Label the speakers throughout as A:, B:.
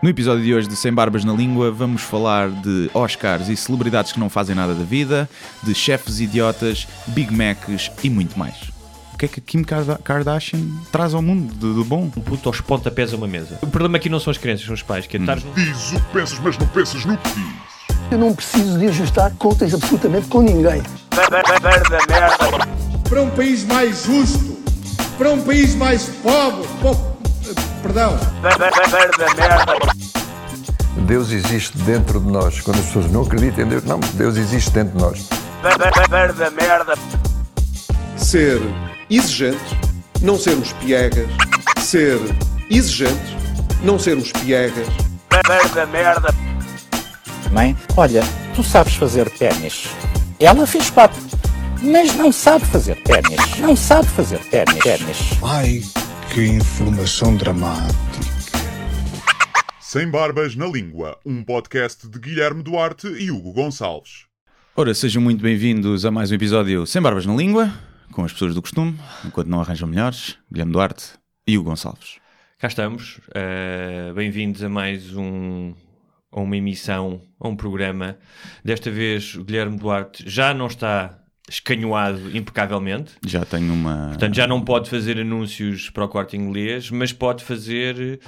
A: No episódio de hoje de Sem Barbas na Língua, vamos falar de Oscars e celebridades que não fazem nada da vida, de chefes idiotas, Big Macs e muito mais. O que é que a Kim Karda- Kardashian traz ao mundo de, de bom?
B: Um puto aos pontapés a uma mesa. O problema aqui não são as crianças, são os pais. Que é estares num-
C: Diz o que pensas, mas não pensas no que diz.
D: Eu não preciso de ajustar contas absolutamente com ninguém.
E: para um país mais justo, para um país mais pobre, po- perdão,
F: Deus existe dentro de nós. Quando as pessoas não acreditam em Deus, não, Deus existe dentro de nós.
G: ser exigentes, não sermos piegas, ser exigentes, não sermos piegas,
H: Mãe, olha, tu sabes fazer ténis. Ela fez quatro, mas não sabe fazer ténis. Não sabe fazer ténis. ténis.
E: ai que informação dramática.
C: Sem Barbas na Língua, um podcast de Guilherme Duarte e Hugo Gonçalves.
A: Ora, sejam muito bem-vindos a mais um episódio Sem Barbas na Língua, com as pessoas do costume, enquanto não arranjam melhores, Guilherme Duarte e o Gonçalves.
B: Cá estamos. eh, Bem-vindos a mais um. a uma emissão, a um programa. Desta vez o Guilherme Duarte já não está escanhoado impecavelmente.
A: Já tenho uma.
B: Portanto, já não pode fazer anúncios para o corte inglês, mas pode fazer.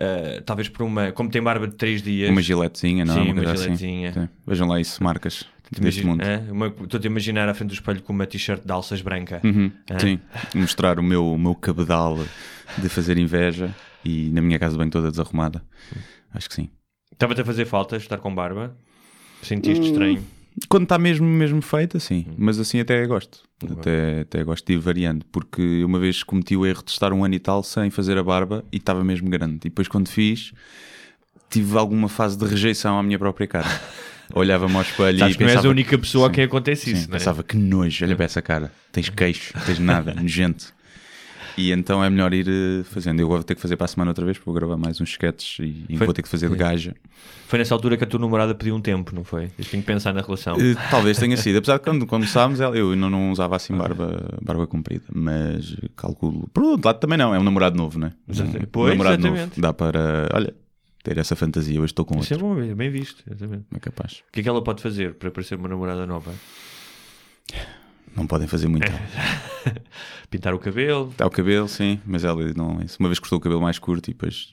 B: eh, talvez por uma. Como tem barba de 3 dias.
A: Uma giletezinha, não?
B: Sim,
A: coisa
B: uma
A: assim.
B: giletezinha.
A: Sim. Vejam lá isso, marcas deste mundo.
B: é? Uma- Estou-te a imaginar à frente do espelho com uma t-shirt de alças branca.
A: Uhum,
B: É?
A: Sim, mostrar o meu, o meu cabedal de fazer inveja e na minha casa bem toda desarrumada. Acho que sim.
B: Estava-te a fazer falta estar com barba? Sentiste
A: Hum.
B: estranho?
A: Quando está mesmo, mesmo feita, sim.
B: Hum.
A: Mas assim até gosto. Até, até gosto de ir variando. Porque uma vez cometi o erro de estar um ano e tal sem fazer a barba e estava mesmo grande. E depois quando fiz, tive alguma fase de rejeição à minha própria cara. Olhava-me ao espelho
B: Sabes
A: e
B: não és
A: pensava...
B: a única pessoa a
A: Sim.
B: quem acontece
A: Sim,
B: isso, não é?
A: pensava que nojo, olha para essa cara. Tens queixo, tens nada, nojento. E então é melhor ir eh, fazendo. Eu vou ter que fazer para a semana outra vez, porque vou gravar mais uns sketches e, e
B: Foi-
A: vou ter que fazer de gaja.
B: Foi nessa altura que a tua namorada pediu um tempo, não foi? Eu tenho que pensar na relação.
A: Eh, talvez tenha sido. Apesar de quando começámos, eu não, não usava assim barba, barba comprida. Mas calculo. Por outro lado, também não. É um namorado novo, né?
B: Exatamente.
A: Um
B: Pois,
A: namorado
B: exatamente.
A: novo. Dá para, olha, ter essa fantasia. Hoje estou com
B: Isso é
A: outro.
B: bom, é bem visto. Exatamente.
A: Não é capaz.
B: O que é que ela pode fazer para parecer uma namorada nova?
A: Não podem fazer muito.
B: Pintar o cabelo?
A: Está o cabelo, sim. Mas ela não. isso. Uma vez cortou o cabelo mais curto e depois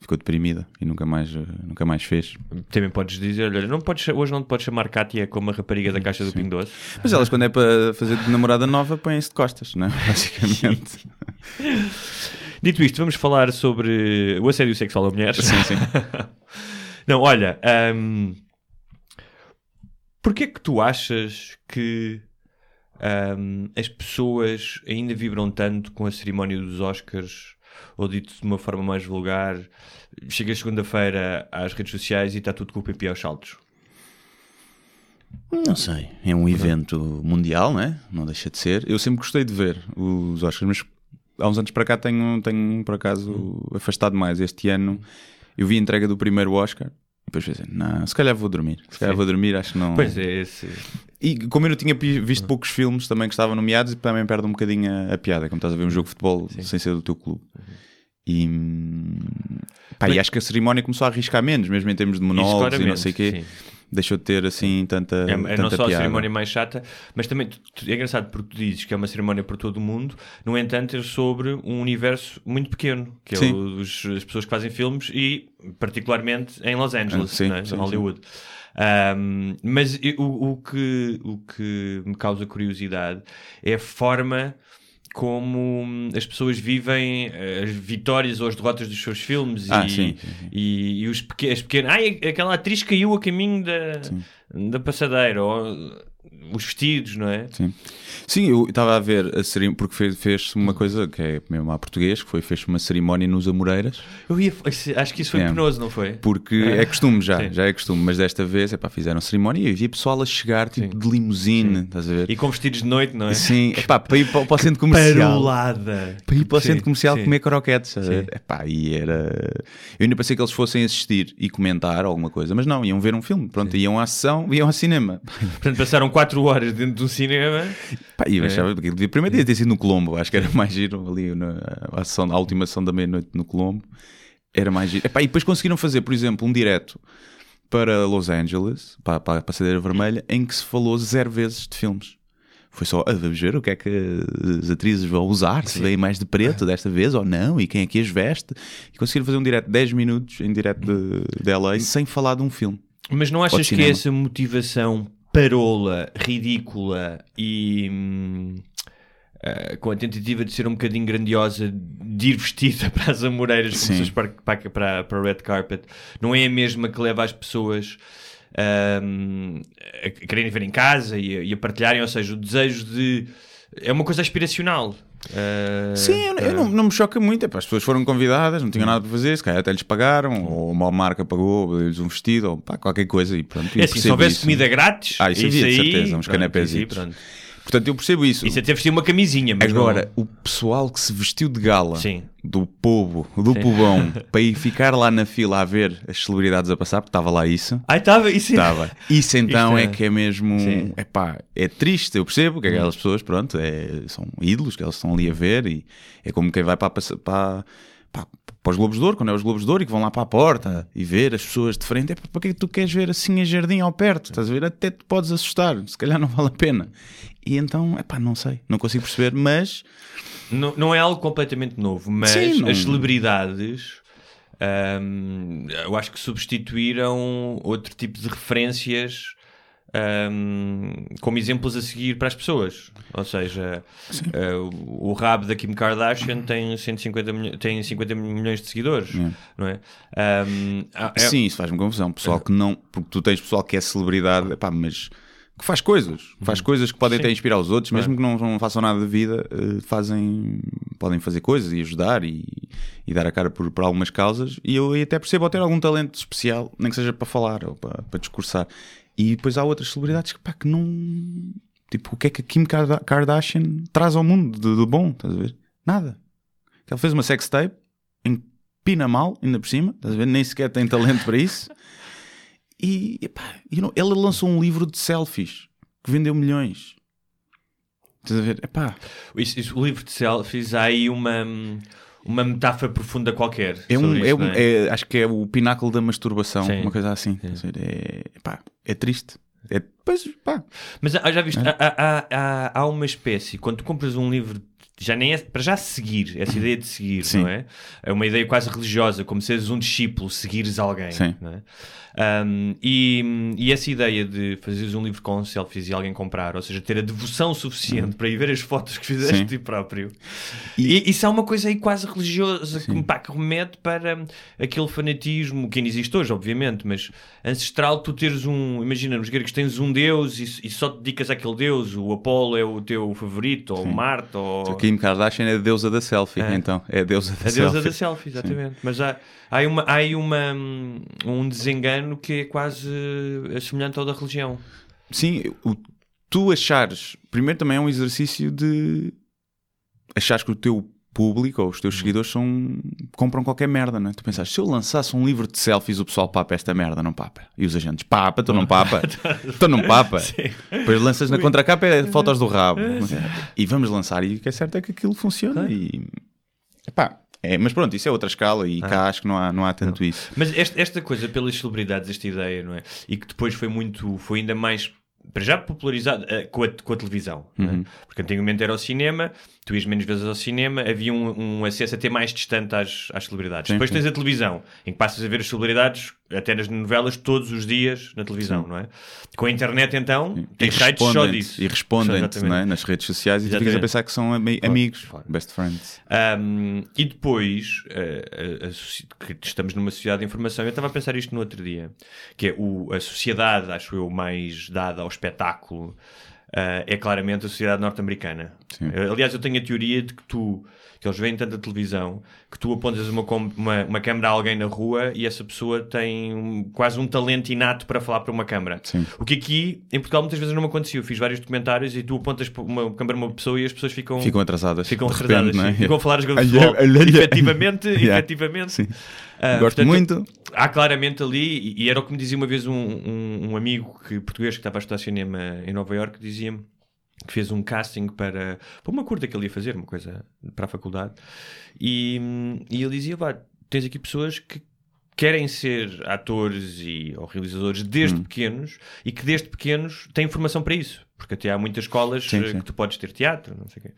A: ficou deprimida e nunca mais, nunca mais fez.
B: Também podes dizer, olha, não podes, hoje não te podes chamar Kátia como a rapariga da caixa do Pingo Doce.
A: Mas elas, quando é para fazer de namorada nova, põem-se de costas, não é? Basicamente.
B: Dito isto, vamos falar sobre o assédio sexual a mulheres.
A: Sim, sim.
B: Não, olha, hum, porquê que tu achas que hum, as pessoas ainda vibram tanto com a cerimónia dos Oscars, ou dito de uma forma mais vulgar, chega segunda-feira às redes sociais e está tudo com o pipi aos saltos?
A: Não sei. É um evento mundial, não é? Não deixa de ser. Eu sempre gostei de ver os Oscars, mas há uns anos para cá tenho, tenho por acaso, afastado mais. Este ano eu vi a entrega do primeiro Oscar. E Depois pensei, não, se calhar vou dormir. Se calhar
B: Sim.
A: vou dormir, acho que não.
B: Pois é, esse...
A: E como eu não tinha visto poucos filmes também que estavam nomeados, também perde um bocadinho a, a piada. Como estás a ver um jogo de futebol sem ser do teu clube. E, pá, e acho que a cerimónia começou a arriscar menos, mesmo em termos de monólogos e não sei o quê.
B: sim.
A: Deixou de ter assim tanta,
B: É, é
A: tanta
B: não só a
A: piada.
B: cerimónia mais chata, mas também tu- tu- é engraçado porque tu dizes que é uma cerimónia por todo o mundo, no entanto, é sobre um universo muito pequeno, que é
A: Sim.
B: o dos, as pessoas que fazem filmes e, particularmente, em Los Angeles,
A: Ah, sim,
B: não é?
A: sim,
B: em Hollywood. Ahm, mas eu- o, o que, o que me causa curiosidade é a forma como as pessoas vivem eh, as vitórias ou as derrotas dos seus filmes
A: Ah,
B: e,
A: sim, sim, sim.
B: e, e os pequenos, as pequenas ai, aquela atriz caiu a caminho da, da passadeira ou os vestidos, não é?
A: Sim. Sim, eu estava a ver a cerimónia, porque fez- fez-se uma coisa que é mesmo a português, que foi fez-se uma cerimónia nos Amoreiras,
B: Eu ia, acho que isso foi
A: É.
B: penoso, não foi?
A: porque é costume já,
B: Sim.
A: já é costume, mas desta vez epá, fizeram cerimónia e havia pessoal a chegar tipo de limusine, estás a ver?
B: E com vestidos de noite, não é?
A: Sim, epá, para ir para, para o centro comercial.
B: Parolada.
A: Para ir para o
B: Sim,
A: centro comercial
B: sim.
A: comer croquetes. estás a ver?
B: Sim.
A: Epá, e era. Eu ainda pensei que eles fossem assistir e comentar alguma coisa, mas não, iam ver um filme. Pronto, iam à sessão, iam ao cinema.
B: Portanto, passaram 4 horas dentro de um cinema.
A: Pá, eu
B: É.
A: achava que o primeiro dia ter sido no Colombo, acho que era mais giro ali na a, a última sessão da meia-noite no Colombo. Era mais giro. Epá, e depois conseguiram fazer, por exemplo, um direto para Los Angeles, para, para a Passadeira Vermelha, em que se falou zero vezes de filmes. Foi só, ah, vamos ver o que é que as atrizes vão usar, se vêm mais de preto desta vez ou não, e quem é que as veste. E conseguiram fazer um direto de 10 minutos em direto de, de LA sem falar de um filme.
B: Mas não achas que
A: cinema.
B: essa motivação parola, ridícula e hum, ah, com a tentativa de ser um bocadinho grandiosa de ir vestida para as Amoreiras para, para, para, para o red carpet não é a mesma que leva as pessoas hum, a quererem ver em casa e a, e a partilharem, ou seja, o desejo de é uma coisa aspiracional. Ah,
A: Sim, eu, eu não, não me choca muito. Epá, as pessoas foram convidadas, não tinham
B: Hum.
A: nada para fazer, se calhar até lhes pagaram, ou uma marca pagou, deu-lhes um vestido, ou pá, qualquer coisa. E pronto,
B: É assim, se houvesse
A: isso.
B: comida grátis,
A: Ah, isso havia, de certeza, uns
B: pronto,
A: canapés. Portanto, eu percebo isso.
B: Isso até vestir uma camisinha, mas
A: Agora, o pessoal que se vestiu de gala
B: Sim.
A: do povo, do povão, para ir ficar lá na fila a ver as celebridades a passar, porque estava lá isso.
B: Ai, estava, isso
A: Estava. Isso então
B: é-
A: é que é mesmo.
B: Sim.
A: Epá, é triste, eu percebo que aquelas pessoas, pronto, é- são ídolos que elas estão ali a ver e é como quem vai para, para, para, para os Globos de Ouro, quando é os Globos de Ouro, e que vão lá para a porta e ver as pessoas de frente. É para que é que tu queres ver assim a jardim ao perto? Estás a ver? Até te podes assustar, se calhar não vale a pena. E então, epá, não sei, não consigo perceber, mas
B: Não, não é algo completamente novo, mas
A: Sim, não-
B: as celebridades hum, eu acho que substituíram outro tipo de referências hum, como exemplos a seguir para as pessoas. Ou seja, eh, o, rabo da Kim Kardashian tem 150 milho- tem 50 milhões de seguidores, não é? Hum, ah, é-
A: Sim, isso faz-me confusão. Pessoal que não. Porque tu tens pessoal que é celebridade, epá, mas que faz coisas. Faz coisas que podem até inspirar os outros, mesmo que não, não façam nada de vida, eh, fazem. Podem fazer coisas e ajudar e, e dar a cara por, por algumas causas. E eu até percebo ao ter algum talento especial, nem que seja para falar ou para, para discursar. E depois há outras celebridades que, pá, que não. Tipo, o que é que a Kim Karda- Kardashian traz ao mundo de, de bom? Estás a ver? Nada. Ela fez uma sextape, empina mal, ainda por cima, estás a ver? Nem sequer tem talento para isso. E, epá, you know, ela lançou um livro de selfies que vendeu milhões. Estás a ver? Epá,
B: isso- isso- o livro de selfies há aí uma, uma metáfora profunda qualquer.
A: é um,
B: sobre
A: é
B: isto,
A: um-
B: é?
A: é- acho que é o pináculo da masturbação,
B: Sim.
A: uma coisa assim. Ver? É, epá, é triste. É, pois, pá,
B: Mas ah, já
A: É.
B: viste, há, há, há, há uma espécie, quando tu compras um livro, já nem é para já seguir, essa ideia de seguir,
A: Sim.
B: não é? É uma ideia quase religiosa, como seres um discípulo, seguires alguém,
A: Sim.
B: não é? Um, e, e essa ideia de fazeres um livro com selfies e alguém comprar, ou seja, ter a devoção suficiente para ir ver as fotos que fizeste
A: Sim.
B: de ti próprio, e, isso é uma coisa aí quase religiosa que, me- pá, que remete para aquele fanatismo que ainda existe hoje, obviamente, mas ancestral. Tu teres um, imagina, nos gregos tens um deus e, e só te dedicas àquele deus. O Apolo é o teu favorito, ou Marte, ou
A: a Kim Kardashian é a deusa da selfie,
B: Ah.
A: então. É a deusa da
B: a
A: selfie.
B: deusa da selfie, exatamente. Mas há, há, aí uma, há aí uma, um desengano que é quase eh, semelhante ao da religião.
A: Sim, o, tu achares. Primeiro também é um exercício de achares que o teu público ou os teus seguidores são, compram qualquer merda, não é? Tu pensas, se eu lançasse um livro de selfies, o pessoal papa esta merda, não papa. E os agentes, papa, tu não papa, tu não papa. Depois lanças na contracapa é fotos do rabo. E vamos lançar, e o que é certo é que aquilo funciona. E epá, é, mas pronto, isso é outra escala e cá acho que não há, não há tanto isso.
B: Mas esta, esta coisa pelas celebridades, esta ideia, não é? E que depois foi muito, foi ainda mais, para já popularizado eh, com, a, com a televisão, não é? Porque antigamente era o cinema, tu ias menos vezes ao cinema, havia um, um acesso até mais distante às, às celebridades.
A: Sim,
B: depois
A: sim.
B: tens a televisão, em que passas a ver as celebridades, até nas novelas, todos os dias na televisão, não é? Com a internet, então, tens sites só disso.
A: E respondem-te é? nas redes sociais e tu ficas a pensar que são ami- amigos, best friends.
B: Um, e depois, eh, a- a que estamos numa sociedade de informação, eu estava a pensar isto no outro dia, que é o, a sociedade, acho eu, mais dada ao espetáculo, eh, é claramente a sociedade norte-americana.
A: Sim.
B: Eh, Aliás, eu tenho a teoria de que tu, que eles veem tanta televisão, que tu apontas uma, uma, uma câmera a alguém na rua e essa pessoa tem um- quase um talento inato para falar para uma câmara.
A: Sim.
B: O que aqui, em Portugal, muitas vezes não me aconteceu. Eu fiz vários documentários e tu apontas uma câmara a uma pessoa e as pessoas ficam
A: Ficam atrasadas.
B: ficam
A: repente, é?
B: ficam a falar jogador de futebol. efetivamente,
A: Yeah.
B: efetivamente.
A: Sim.
B: Ah,
A: Gosto
B: portanto,
A: muito.
B: Há claramente ali, e- e era o que me dizia uma vez um, um, um amigo que, português que estava a estudar cinema em Nova Iorque, dizia-me que fez um casting para, para uma curta que ele ia fazer, uma coisa para a faculdade, e, e ele dizia, "Pá, tens aqui pessoas que querem ser atores e, ou realizadores desde pequenos e que desde pequenos têm formação para isso. Porque até há muitas escolas
A: Sim,
B: eh,
A: sim.
B: que tu podes ter teatro, não sei o quê.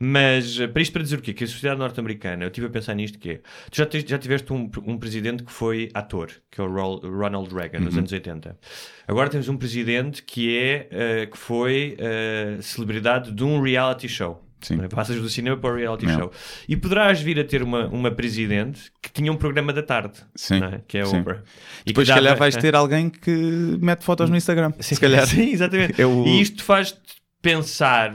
B: Mas eh, para isto para dizer o quê? Que a sociedade norte-americana, eu estive a pensar nisto que é, tu já, tens- já tiveste um, um presidente que foi ator, que é o Ro- Ronald Reagan,
A: Uhum.
B: nos anos 80. Agora temos um presidente que é eh, que foi eh, celebridade de um reality show.
A: Sim.
B: É? Passas do cinema para o reality
A: Não.
B: show. E poderás vir a ter uma, uma presidente que tinha um programa da tarde, é? que é a. Oprah. E
A: Depois, se calhar, vais ter alguém que mete fotos no Instagram.
B: Sim,
A: se calhar.
B: Sim, exatamente.
A: É o-
B: E isto faz-te pensar,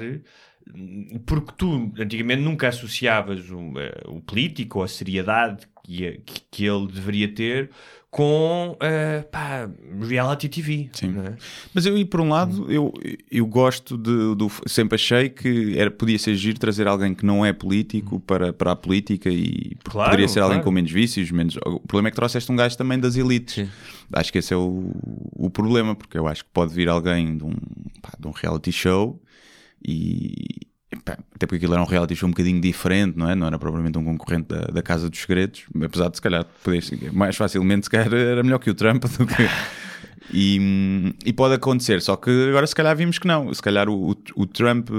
B: porque tu antigamente nunca associavas o, eh, o político ou a seriedade que, que, ele deveria ter com eh, pá, reality TV.
A: Sim.
B: é?
A: Mas eu, e por um lado, eu, eu gosto de, do. Sempre achei que era, podia ser giro trazer alguém que não é político para, para a política e
B: Claro,
A: poderia ser alguém
B: claro.
A: com menos vícios, menos. O problema é que trouxeste um gajo também das elites.
B: Sim.
A: Acho que esse é o, o problema, porque eu acho que pode vir alguém de um, pá, de um reality show e. Até porque aquilo era um reality show um bocadinho diferente, não é? Não era propriamente um concorrente da, da Casa dos Segredos, apesar de se calhar mais facilmente, se calhar era melhor que o Trump do que. E, e pode acontecer, só que agora se calhar vimos que não. Se calhar o, o- o Trump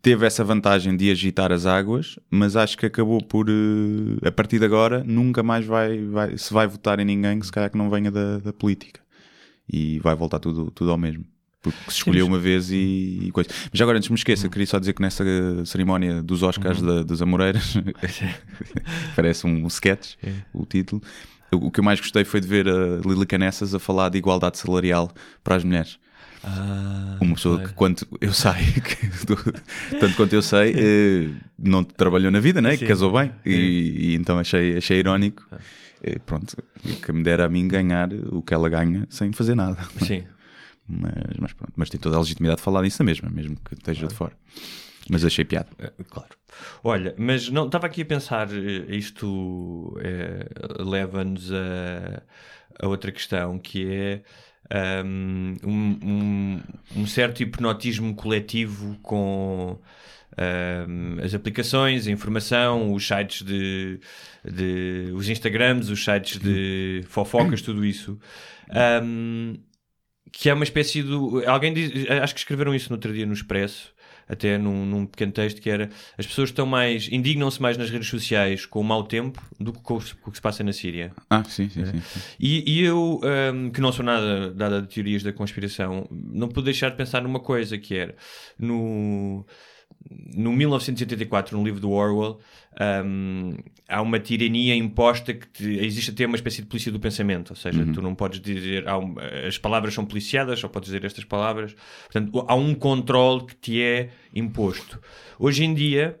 A: teve essa vantagem de agitar as águas, mas acho que acabou por, eh, a partir de agora, nunca mais vai, vai- se vai votar em ninguém que se calhar que não venha da, da política. E vai voltar tudo, tudo ao mesmo. Porque se escolheu uma vez e, e coisa. Mas agora, antes me esqueça, queria só dizer que nessa cerimónia dos Oscars da- dos Amoreiras parece um sketch, o título. O que eu mais gostei foi de ver a Lili Canessas a falar de igualdade salarial para as mulheres. Uma pessoa que, quanto eu sei, tanto quanto eu sei, eh, não trabalhou na vida, né? que casou bem, e, e então achei, achei irónico. Eh, Pronto, que me dera a mim ganhar o que ela ganha sem fazer nada.
B: Sim.
A: Mas, mas pronto, mas tem toda a legitimidade de falar disso na mesma, mesmo que esteja de fora. Mas achei piada.
B: Eh, Claro. Olha, mas não estava aqui a pensar, eh, isto eh, leva-nos a, a outra questão que é ahm, um, um- um certo hipnotismo coletivo com ahm, as aplicações, a informação, os sites de, de os Instagrams, os sites de fofocas, tudo isso. Ahm, que é uma espécie do. Alguém diz, acho que escreveram isso no outro dia no Expresso, até num, num pequeno texto, que era as pessoas estão mais. indignam-se mais nas redes sociais com o mau tempo do que com o, que se passa na Síria.
A: Ah, sim, sim, sim.
B: E, e eu, hum, que não sou nada dada de teorias da conspiração, não pude deixar de pensar numa coisa que era no. No 1984, no livro do Orwell, hum, há uma tirania imposta que te- existe até uma espécie de polícia do pensamento, ou seja, tu não podes dizer um- as palavras são policiadas, só podes dizer estas palavras. Portanto, há um controle que te é imposto. Hoje em dia,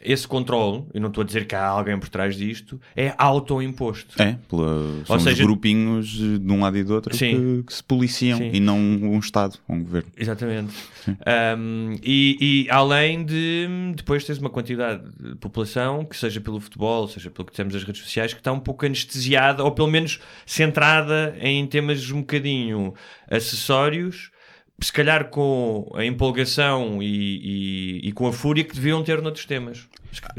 B: esse controle, eu não estou a dizer que há alguém por trás disto, é autoimposto.
A: É, pela, são
B: seja-
A: os grupinhos de um lado e do outro que, que se policiam
B: Sim.
A: e não um Estado, um governo.
B: Exatamente. Um, e, e além de depois tens uma quantidade de população que seja pelo futebol, seja pelo que temos nas redes sociais, que está um pouco anestesiada ou pelo menos centrada em temas um bocadinho acessórios, se calhar com a empolgação e, e- e com a fúria que deviam ter noutros temas.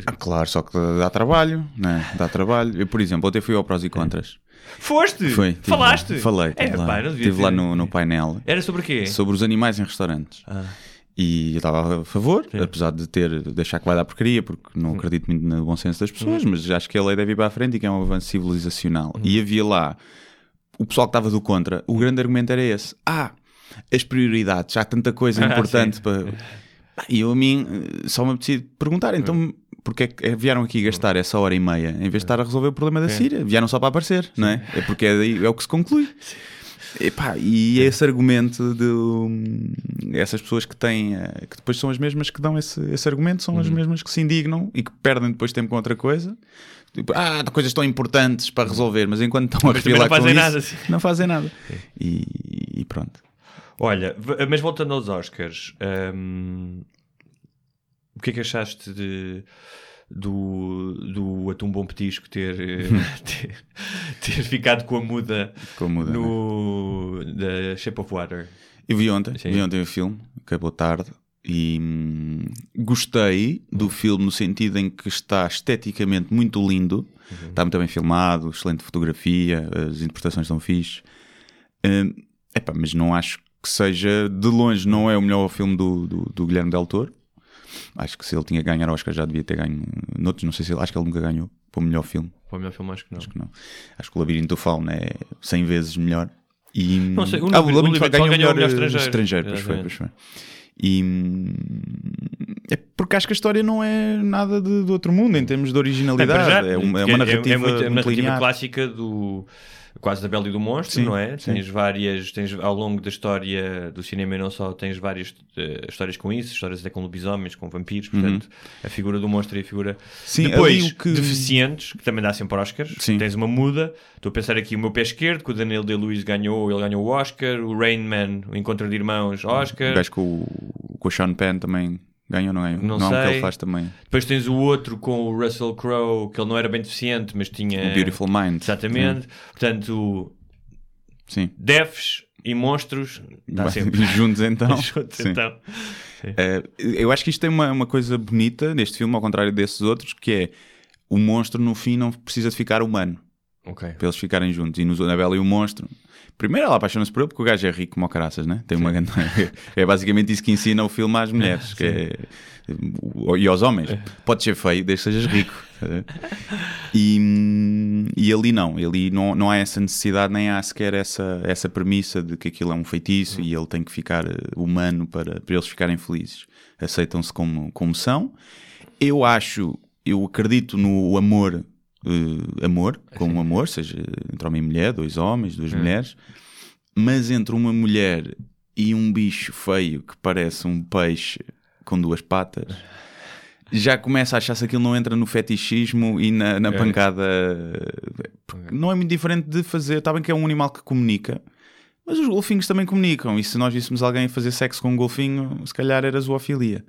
A: Ah, claro, só que dá trabalho, né? Dá trabalho. Eu, por exemplo, ontem fui ao Prós e Contras.
B: Foste?
A: Foi. tive
B: Falaste?
A: Falei.
B: É,
A: lá,
B: devia
A: Estive lá no, no painel
B: Era sobre o quê?
A: sobre os animais em restaurantes.
B: Ah.
A: E eu estava a favor, apesar de ter de achar que vai dar porcaria, porque não acredito muito no bom senso das pessoas, mas acho que a lei deve ir para a frente e que é um avanço civilizacional. E havia lá o pessoal que estava do contra, o grande argumento era esse: ah, as prioridades, há tanta coisa
B: Ah,
A: importante
B: sim.
A: para. E eu a mim eh, só me apetecia perguntar, então. Porque é que vieram aqui gastar essa hora e meia em vez de estar a resolver o problema da Síria? Vieram só para aparecer, não é? É porque é, daí, é o que se conclui. Epá, e esse argumento de hum, essas pessoas que têm, eh, que depois são as mesmas que dão esse, esse argumento, são
B: Uhum.
A: as mesmas que se indignam e que perdem depois tempo com outra coisa. Tipo, ah, coisas tão importantes para resolver, mas enquanto estão a refilar
B: não fazem nada,
A: isso,
B: sim.
A: não fazem nada. E, e pronto.
B: Olha, mas voltando aos Oscars, hum, o que é que achaste de, do, do Atum Bom Petisco ter, eh, ter, ter ficado com a muda
A: Como muda, né?
B: no, da Shape of Water?
A: Eu vi ontem,
B: Sim.
A: vi ontem o filme, acabou tarde. E hum, gostei do filme no sentido em que está esteticamente muito lindo, está muito bem filmado, excelente fotografia, as interpretações estão fixe. Hum, epá, mas não acho que seja, de longe, não é o melhor filme do, do, do Guilherme Del Toro. Acho que se ele tinha que ganhar Oscar já devia ter ganho noutros, não sei se ele, acho que ele nunca ganhou para o melhor filme.
B: Para o melhor filme, acho que não.
A: Acho que não. Acho que o Labirinto do Fauno é 100 vezes melhor. E,
B: Não sei, o
A: ah,
B: Labirinto- o Labirinto Fauno ganhou o melhor estrangeiro.
A: estrangeiro pois foi, pois foi. E hum, é porque acho que a história não é nada de, do outro mundo em termos de originalidade.
B: para já,
A: é, uma, é uma narrativa,
B: é muito, a
A: muito
B: narrativa clássica do quase da Bela e do Monstro,
A: Sim,
B: não é?
A: sim.
B: Tens várias, tens ao longo da história do cinema e não só, tens várias eh, histórias com isso, histórias até com lobisomens, com vampiros, portanto, a figura do monstro e a figura.
A: Uhum. Sim,
B: Depois,
A: que-
B: deficientes, que também dá sempre Oscars.
A: Sim.
B: Tens uma muda. Estou a pensar aqui o meu pé esquerdo, que o Daniel Day-Lewis ganhou, ele ganhou o Oscar. O Rain Man, o Encontro de Irmãos, Oscar.
A: O gajo com o, com o Sean Penn também ganhou, não ganhou?
B: Não
A: é o que
B: sei.
A: ele faz também.
B: Depois tens o outro com o Russell Crowe, que ele não era bem deficiente, mas tinha.
A: O Beautiful Mind.
B: Exatamente. Portanto,
A: Sim.
B: Defs e monstros dá
A: Vai-
B: sempre.
A: Juntos então.
B: Juntos,
A: Sim.
B: então.
A: Eh, eu acho que isto tem uma, uma coisa bonita neste filme, ao contrário desses outros, que é o monstro no fim não precisa de ficar humano
B: Ok.
A: para eles ficarem juntos. E no Na Bela e o Monstro, primeiro ela apaixona-se por ele porque o gajo é rico como caraças, né? Tem uma grande... É basicamente isso que ensina o filme às mulheres que é- e aos homens. Podes ser feio desde que sejas rico. E, e ali não, ali não, não há essa necessidade, nem há sequer essa, essa premissa de que aquilo é um feitiço e ele tem que ficar eh, humano para, para eles ficarem felizes. Aceitam-se como, como são. Eu acho, eu acredito no amor, eh, amor, como amor, seja entre homem e mulher, dois homens, duas mulheres, mas entre uma mulher e um bicho feio que parece um peixe com duas patas. Já começa a achar se aquilo não entra no fetichismo e na, na pancada. Porque não é muito diferente de fazer. Está bem que é um animal que comunica, mas os golfinhos também comunicam. E se nós víssemos alguém fazer sexo com um golfinho, se calhar era zoofilia.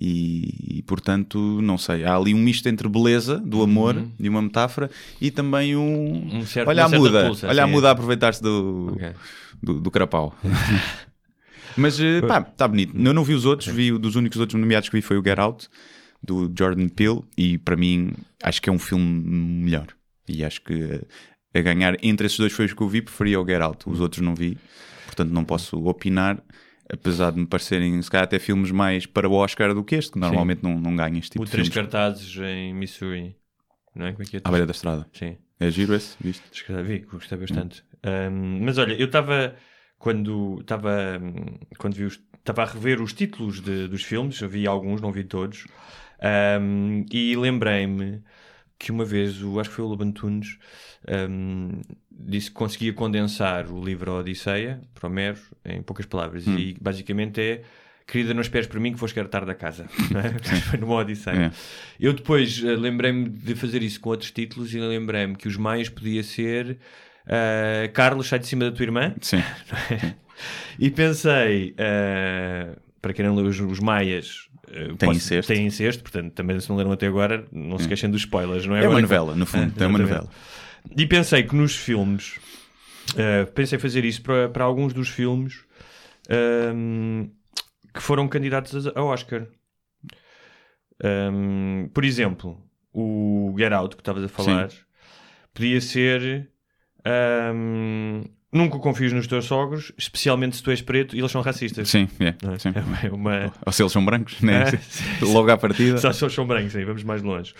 A: E, e, portanto, não sei. Há ali um misto entre beleza, do amor, de uma metáfora, e também um.
B: Um certo-
A: olha a muda,
B: pulsa,
A: olha a muda a aproveitar-se do,
B: Ok.
A: do, do carapau. Mas eh, pá, está bonito. Eu não vi os outros, vi dos únicos outros nomeados que vi foi o Get Out, do Jordan Peele, e para mim acho que é um filme melhor. E acho que eh, a ganhar entre esses dois foi os que eu vi, preferia o Get Out. Os outros não vi, portanto não posso opinar. Apesar de me parecerem, se calhar, até filmes mais para o Oscar do que este, que normalmente não, não ganha este tipo
B: O
A: de
B: Três
A: filmes.
B: Cartazes em Missouri. Não é? Como é que é?
A: À beira da estrada.
B: Sim.
A: É giro esse, viste?
B: Três vi, gostei bastante. Um, mas olha, eu estava quando estava quando vi os estava a rever os títulos de- dos filmes, eu vi alguns, não vi todos, um, e lembrei-me que uma vez, o, acho que foi o Loban Tunes, um, disse que conseguia condensar o livro Odisseia, para Homero, em poucas palavras, e basicamente é querida, não esperes por mim que vou chegar tarde a casa. É? Foi numa Odisseia.
A: É.
B: Eu depois eh, lembrei-me de fazer isso com outros títulos e lembrei-me que os mais podia ser eh, Carlos sai de cima da tua irmã
A: Sim.
B: e pensei eh, para quem não leu os, os Maias
A: Tem incesto.
B: tem incesto, portanto também se não leram até agora não se queixem dos spoilers não é?
A: É uma novela, no fundo.
B: É,
A: É uma novela.
B: E pensei que nos filmes, eh, pensei fazer isso para, para alguns dos filmes ehm, que foram candidatos a, a Oscar. Ehm, por exemplo, o Get Out que estavas a falar podia ser ehm, Nunca confies nos teus sogros, especialmente se tu és preto e eles são racistas.
A: Sim, é,
B: é?
A: sim.
B: É uma,
A: Ou se eles são brancos, né?
B: É,
A: Logo à partida.
B: só só são brancos, sim, vamos mais longe.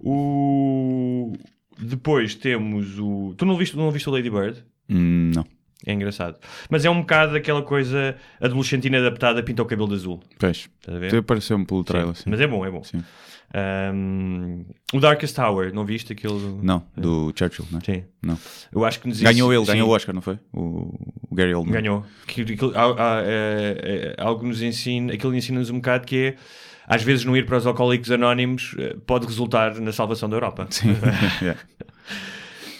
B: O... Depois temos o. Tu não viste, não viste o Lady Bird?
A: Hum, não.
B: É engraçado. Mas é um bocado aquela coisa adolescentina adaptada, pinta o cabelo de azul.
A: Pois.
B: Estás a ver?
A: Apareceu-me pelo trailer.
B: Sim,
A: Sim.
B: Mas é bom, é bom.
A: Sim.
B: Um, o Darkest Tower, não viste aquele?
A: Não, do Churchill, não é?
B: Sim.
A: Não.
B: Eu acho que nos
A: Ganhou ele,
B: sim,
A: ganhou o Oscar, não foi? O, o Gary Oldman.
B: Ganhou. Que, que, há, é, é, algo nos ensina, aquilo ensina-nos um bocado que é às vezes não ir para os alcoólicos anónimos eh, pode resultar na salvação da Europa.
A: Sim. Yeah.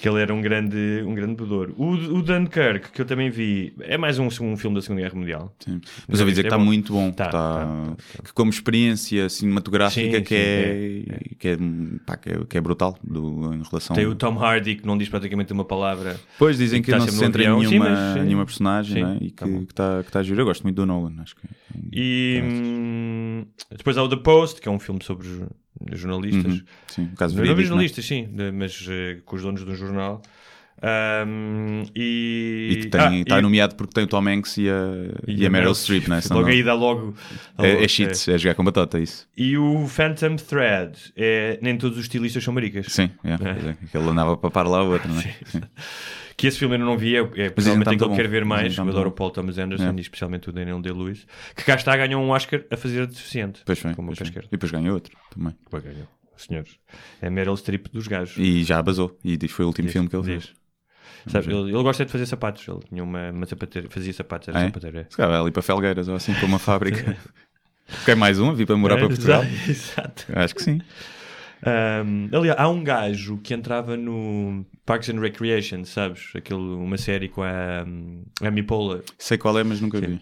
B: Que ele era um grande, um grande bebedor. O, o Dunkirk, que eu também vi, é mais um, um filme da Segunda Guerra Mundial.
A: Sim. Mas ouvi dizer que
B: É
A: está
B: bom.
A: muito bom.
B: Tá,
A: Tá-
B: tá, tá, tá.
A: Que como experiência cinematográfica
B: Sim,
A: que,
B: sim,
A: é, Que, é, pá, que, é, que é brutal do, em relação
B: Tem o Tom Hardy, que não diz praticamente uma palavra.
A: Depois dizem que
B: está
A: não se centra em nenhuma,
B: mas,
A: nenhuma personagem né? e
B: tá
A: que está que tá a giro. Eu gosto muito do Nolan. Acho que
B: E hum, depois há o The Post, que é um filme sobre jornalistas.
A: Uhum. Sim, um caso
B: Não
A: verídico,
B: jornalistas, sim, de- mas eh, com os donos de um jornal. Ahm, e
A: E que tem,
B: Ah,
A: está
B: e-
A: nomeado porque tem o Tom Hanks e a, e a Meryl Streep, né?
B: Logo
A: não-
B: aí dá logo. dá
A: é,
B: logo,
A: é é jogar com batata, é isso.
B: E o Phantom Thread, é, nem todos os estilistas são maricas.
A: Sim, é, é, que ele andava para papar lá o outro, não é? Sim.
B: Que esse filme eu não vi, é, é provavelmente aquele que eu quero ver mais.
A: Que
B: Eu adoro o Paul Thomas Anderson
A: É.
B: e especialmente o Daniel Day-Lewis, que cá está, ganhou um Oscar a fazer a deficiente.
A: Depois foi,
B: casqueira.
A: E depois ganhou outro também.
B: Depois ganhou, senhores. É Meryl Streep dos gajos.
A: E já basou. E diz foi o último
B: Diz,
A: filme que ele
B: diz.
A: fez.
B: Sabe, ele, ele gosta de fazer sapatos. Ele tinha uma, uma sapateira, fazia sapatos, era
A: é?
B: sapateiro. é.
A: Se calhar ali para Felgueiras ou assim, para uma fábrica. Quer mais um? Vi para morar para
B: É,
A: Portugal?
B: Exato. exato.
A: Acho que sim.
B: Um, aliás, há um gajo que entrava no Parks and Recreation, sabes? Aquele, uma série com a um, Amy Poehler,
A: Sei qual é, mas nunca vi.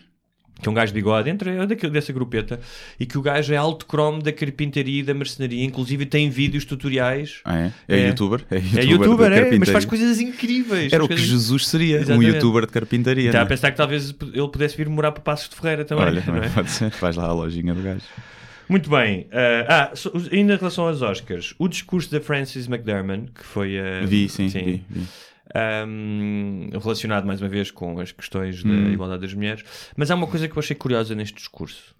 B: que é um gajo de bigode, entra é daquele, dessa grupeta, e que o gajo é alto cromo da carpintaria e da marcenaria, inclusive tem vídeos tutoriais.
A: Ah, é? É,
B: É.
A: youtuber? É youtuber,
B: É youtuber, é, mas faz coisas incríveis.
A: Era
B: faz
A: o que
B: coisas-
A: Jesus seria, um
B: Exatamente.
A: youtuber de carpintaria.
B: Estava a
A: é?
B: pensar que talvez ele pudesse vir morar para Passos de Ferreira também.
A: Olha,
B: não é?
A: pode ser. Vais lá à lojinha do gajo.
B: Muito bem. ah, ah, so- ainda em relação aos Oscars, o discurso da Frances McDermott, que foi a.
A: Vi, sim, vi, vi.
B: um, relacionado mais uma vez com as questões da
A: Hum.
B: igualdade das mulheres. Mas há uma coisa que eu achei curiosa neste discurso.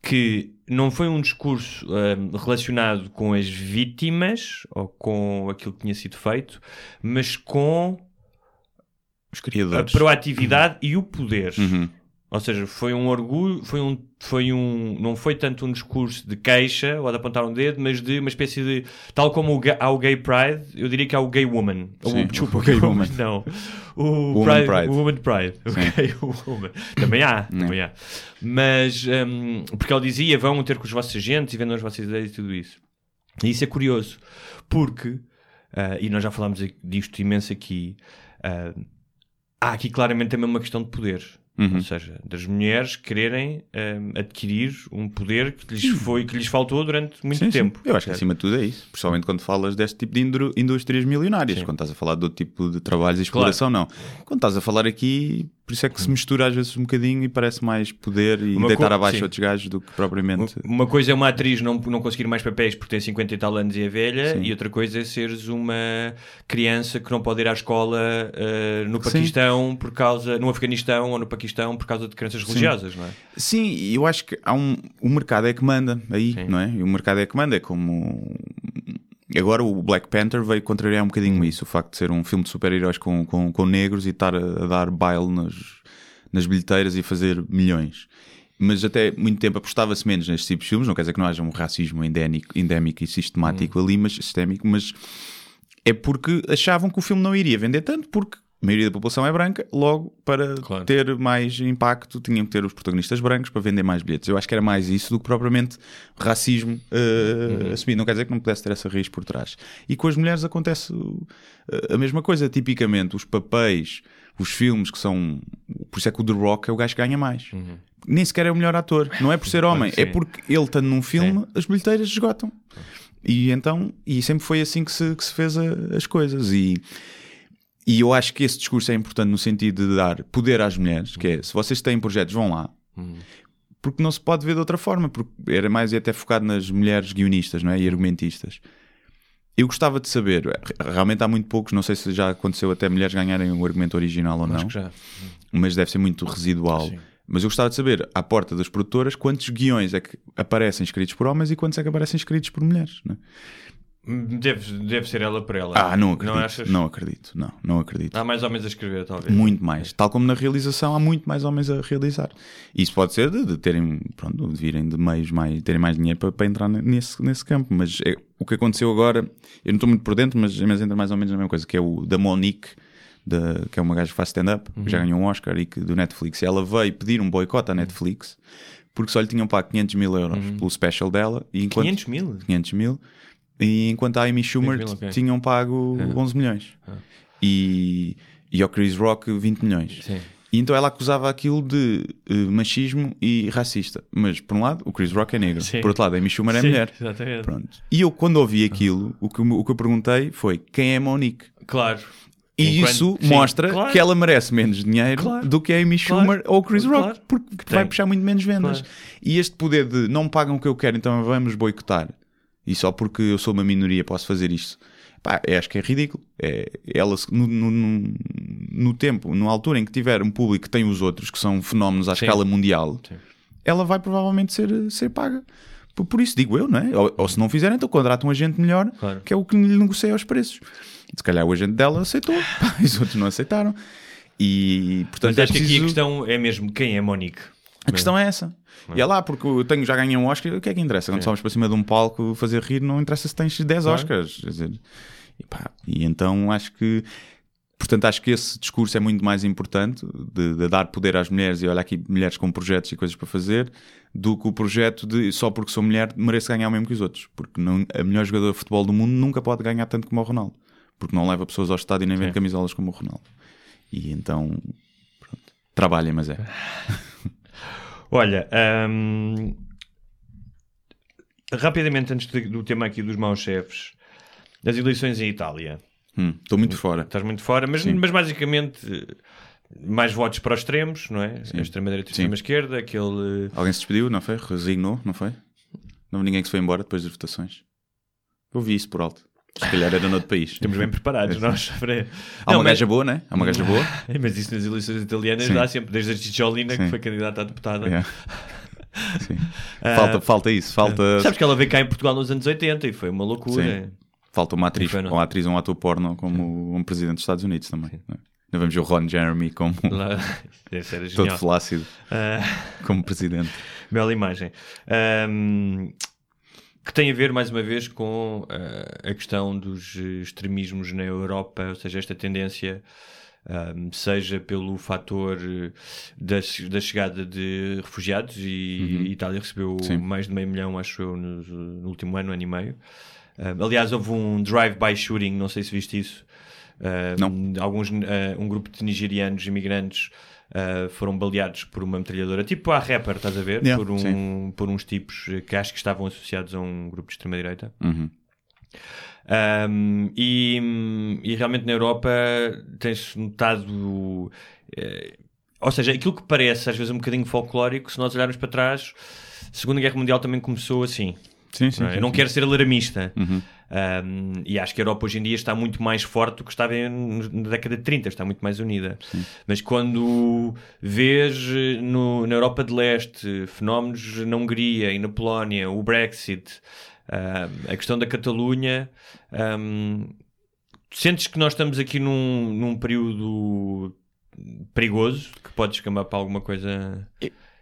B: Que não foi um discurso um, relacionado com as vítimas ou com aquilo que tinha sido feito, mas com
A: Os
B: a proatividade e o poder.
A: Uhum.
B: Ou seja, foi um orgulho, foi um, foi um, não foi tanto um discurso de queixa ou de apontar um dedo, mas de uma espécie de, tal como o, há o gay pride, eu diria que há o gay woman.
A: Sim,
B: o, desculpa,
A: o gay
B: woman, não. O
A: Woman
B: pride,
A: pride.
B: O woman pride. O
A: Sim.
B: gay woman. Também há, também há. Mas, hum, porque ele dizia, vão ter com os vossos agentes e vendam as vossas ideias e tudo isso. E isso é curioso, porque, ah, e nós já falámos disto imenso aqui, ah, há aqui claramente também uma questão de poder.
A: Uhum.
B: Ou seja, das mulheres quererem hum, adquirir um poder que lhes, foi, que lhes faltou durante muito
A: Sim, sim.
B: tempo.
A: Eu acho que acima de tudo é isso. Principalmente quando falas deste tipo de indústrias milionárias.
B: Sim.
A: Quando estás a falar de outro tipo de trabalhos e exploração, não. Quando estás a falar aqui, por isso é que se mistura às vezes um bocadinho e parece mais poder e
B: Uma
A: deitar abaixo
B: sim.
A: outros gajos do que propriamente.
B: Uma coisa é uma atriz não, não conseguir mais papéis porque tem 50 e tal anos e é velha,
A: Sim.
B: e outra coisa é seres uma criança que não pode ir à escola eh, no
A: Sim.
B: Paquistão por causa, no Afeganistão ou no Paquistão por causa de crenças religiosas, não é?
A: Sim, eu acho que há um. O mercado é que manda aí,
B: Sim.
A: não é? E o mercado é que manda. É como. Agora o Black Panther veio contrariar um
B: Hum.
A: bocadinho isso. O facto de ser um filme de super-heróis com, com, com negros e estar a, a dar baile nas, nas bilheteiras e fazer milhões. Mas até muito tempo apostava-se menos nestes tipos de filmes. Não quer dizer que não haja um racismo endémico, endémico e
B: Hum.
A: sistemático ali, mas sistémico, mas é porque achavam que o filme não iria vender tanto, porque a maioria da população é branca, logo para
B: Claro.
A: ter mais impacto tinham que ter os protagonistas brancos para vender mais bilhetes. Eu acho que era mais isso do que propriamente racismo uh, assumido. Não quer dizer que não pudesse ter essa raiz por trás. E com as mulheres acontece uh, a mesma coisa. Tipicamente, os papéis, os filmes que são. Por isso é que o The Rock é o gajo que ganha mais. Nem sequer é o melhor ator. Não é por ser homem, é porque ele estando num filme, as bilheteiras esgotam. E então, e sempre foi assim que se, que se fez a- as coisas. E, e eu acho que esse discurso é importante no sentido de dar poder às mulheres, que é se vocês têm projetos, vão lá. Porque não se pode ver de outra forma, porque era mais até focado nas mulheres guionistas não é? e argumentistas. Eu gostava de saber, realmente há muito poucos, não sei se já aconteceu até mulheres ganharem o argumento original ou não,
B: Acho que já.
A: mas deve ser muito residual.
B: Sim.
A: Mas eu gostava de saber, à porta das produtoras, quantos guiões é que aparecem escritos por homens e quantos é que aparecem escritos por mulheres. Não é?
B: Deve, deve ser ela por ela.
A: Ah, não acredito.
B: Não
A: Não,
B: achas? Ah.
A: acredito. Não, não acredito.
B: Há mais homens a escrever, talvez.
A: Muito mais. Tal como na realização, há muito mais homens a realizar. Isso pode ser de, de terem, pronto, de virem de meios mais, terem mais dinheiro para, para entrar nesse, nesse campo. Mas é, o que aconteceu agora, eu não estou muito por dentro, mas, mas entra mais ou menos na mesma coisa, que é o da Monique, da, que é uma gaja que faz stand-up, que
B: Uhum.
A: já ganhou um Oscar e que, do Netflix. Ela veio pedir um boicote à Netflix porque só lhe tinham pago 500 mil euros pelo special dela. E enquanto,
B: 500 mil?
A: 500 mil. E enquanto a Amy Schumer
B: 20 mil, ok.
A: tinham pago 11 milhões. E, e ao Chris Rock 20 milhões.
B: Sim.
A: E então ela acusava aquilo de eh, machismo e racista. Mas, por um lado, o Chris Rock é negro.
B: Sim.
A: Por outro lado, a Amy Schumer é
B: Sim,
A: mulher.
B: Exatamente.
A: Pronto. E eu, quando ouvi aquilo, o que, o que eu perguntei foi quem é Monique?
B: Claro.
A: E
B: Enquanto-
A: isso
B: sim,
A: mostra
B: claro.
A: que ela merece menos dinheiro
B: Claro.
A: do que a Amy
B: Claro.
A: Schumer ou o Chris Rock,
B: Claro.
A: porque
B: Que
A: vai puxar muito menos vendas.
B: Claro.
A: E este poder de não me pagam o que eu quero, então vamos boicotar, e só porque eu sou uma minoria posso fazer isto, pá, é, acho que é ridículo. É, ela, no, no, no, tempo, na altura em que tiver um público que tem os outros, que são fenómenos à
B: Sim.
A: escala mundial,
B: Sim.
A: ela vai provavelmente ser, ser paga. Por, por isso digo eu, não é? Ou, ou se não fizerem, então contrata um agente melhor,
B: Claro.
A: que é o que lhe negocia os preços. Se calhar o agente dela aceitou, pá, os outros não aceitaram. E portanto
B: Mas
A: é
B: acho que aqui a
A: preciso-
B: questão é mesmo quem é Monique.
A: A questão é essa. E é lá, porque eu tenho, já ganhei um Oscar, o que é que interessa? Quando sobes para cima de um palco fazer rir, não interessa se tens 10
B: Claro.
A: Oscars. Dizer, e, pá, e então acho que. Portanto, acho que esse discurso é muito mais importante de, de dar poder às mulheres e olha aqui mulheres com projetos e coisas para fazer do que o projeto de só porque sou mulher mereço ganhar o mesmo que os outros. Porque não, a melhor jogadora de futebol do mundo nunca pode ganhar tanto como o Ronaldo. Porque não leva pessoas ao estádio e nem vende
B: Sim.
A: camisolas como o Ronaldo. E então, pronto, trabalhem, mas é.
B: Olha, hum, rapidamente antes do tema aqui dos maus chefes, as eleições em Itália.
A: Hum, Estou muito fora.
B: Estás muito fora, mas,
A: Sim.
B: mas basicamente mais votos para os extremos, não é? A extrema-direita e a
A: Sim.
B: extrema-esquerda, aquele...
A: Alguém se despediu, não foi? Resignou, não foi? Não houve ninguém que se foi embora depois das votações. Eu vi isso por alto. Se calhar era noutro país.
B: Estamos bem preparados, nós. para-
A: Há
B: Não,
A: uma
B: mas-
A: gaja boa, né? Há uma gaja boa.
B: Mas isso nas eleições italianas
A: Sim.
B: dá sempre, desde a Cicciolina, que
A: Sim.
B: foi candidata a deputada.
A: É. Sim. Falta, falta isso. Falta,
B: Sabes que ela veio cá em Portugal nos anos 80 e foi uma loucura.
A: falta uma atriz,
B: Foi, não?
A: uma atriz um ator porno como um presidente dos Estados Unidos também. não é? Não ver o Ron Jeremy como todo flácido
B: Ah,
A: como presidente.
B: bela imagem. Ahm, que tem a ver, mais uma vez, com ah, a questão dos eh, extremismos na Europa, ou seja, esta tendência, ahm, seja pelo fator eh, da, da chegada de refugiados, e a Itália recebeu
A: Uhum. Sim.
B: mais de meio milhão, acho eu, no, no último ano, ano e meio. Ahm, aliás, houve um drive-by shooting, não sei se viste isso. Ahm, Alguns, ah, um grupo de nigerianos imigrantes ah, foram baleados por uma metralhadora, tipo a rapper, estás a ver?
A: Yeah,
B: por, um,
A: sim.
B: por uns tipos que acho que estavam associados a um grupo de extrema-direita.
A: Uhum.
B: Um, e, e realmente na Europa tem-se notado. eh, ou seja, aquilo que parece às vezes um bocadinho folclórico, se nós olharmos para trás, a Segunda Guerra Mundial também começou assim.
A: Sim, sim.
B: não é?
A: sim,
B: Eu não
A: sim.
B: quero ser alarmista.
A: Uhum.
B: Um, e acho que a Europa hoje em dia está muito mais forte do que estava na década de 30, está muito mais unida. Mas quando vês eh, no- na Europa de Leste fenómenos na Hungria e na Polónia, o Brexit, ah, a questão da Catalunha, um, sentes que nós estamos aqui num, num período perigoso que pode escamar para alguma coisa.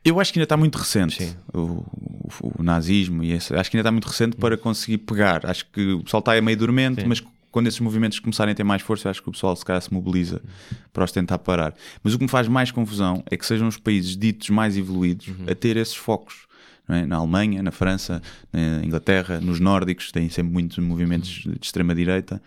A: Eu acho que ainda está muito recente o, o- o nazismo e esse, acho que ainda está muito recente para conseguir pegar. Acho que o pessoal está aí meio dormente,
B: Sim.
A: mas quando esses movimentos começarem a ter mais força, acho que o pessoal se calhar se mobiliza para os tentar parar. Mas o que me faz mais confusão é que sejam os países ditos mais evoluídos a ter esses focos. é? Na Alemanha, na França, na Inglaterra, nos nórdicos, têm sempre muitos movimentos de extrema-direita.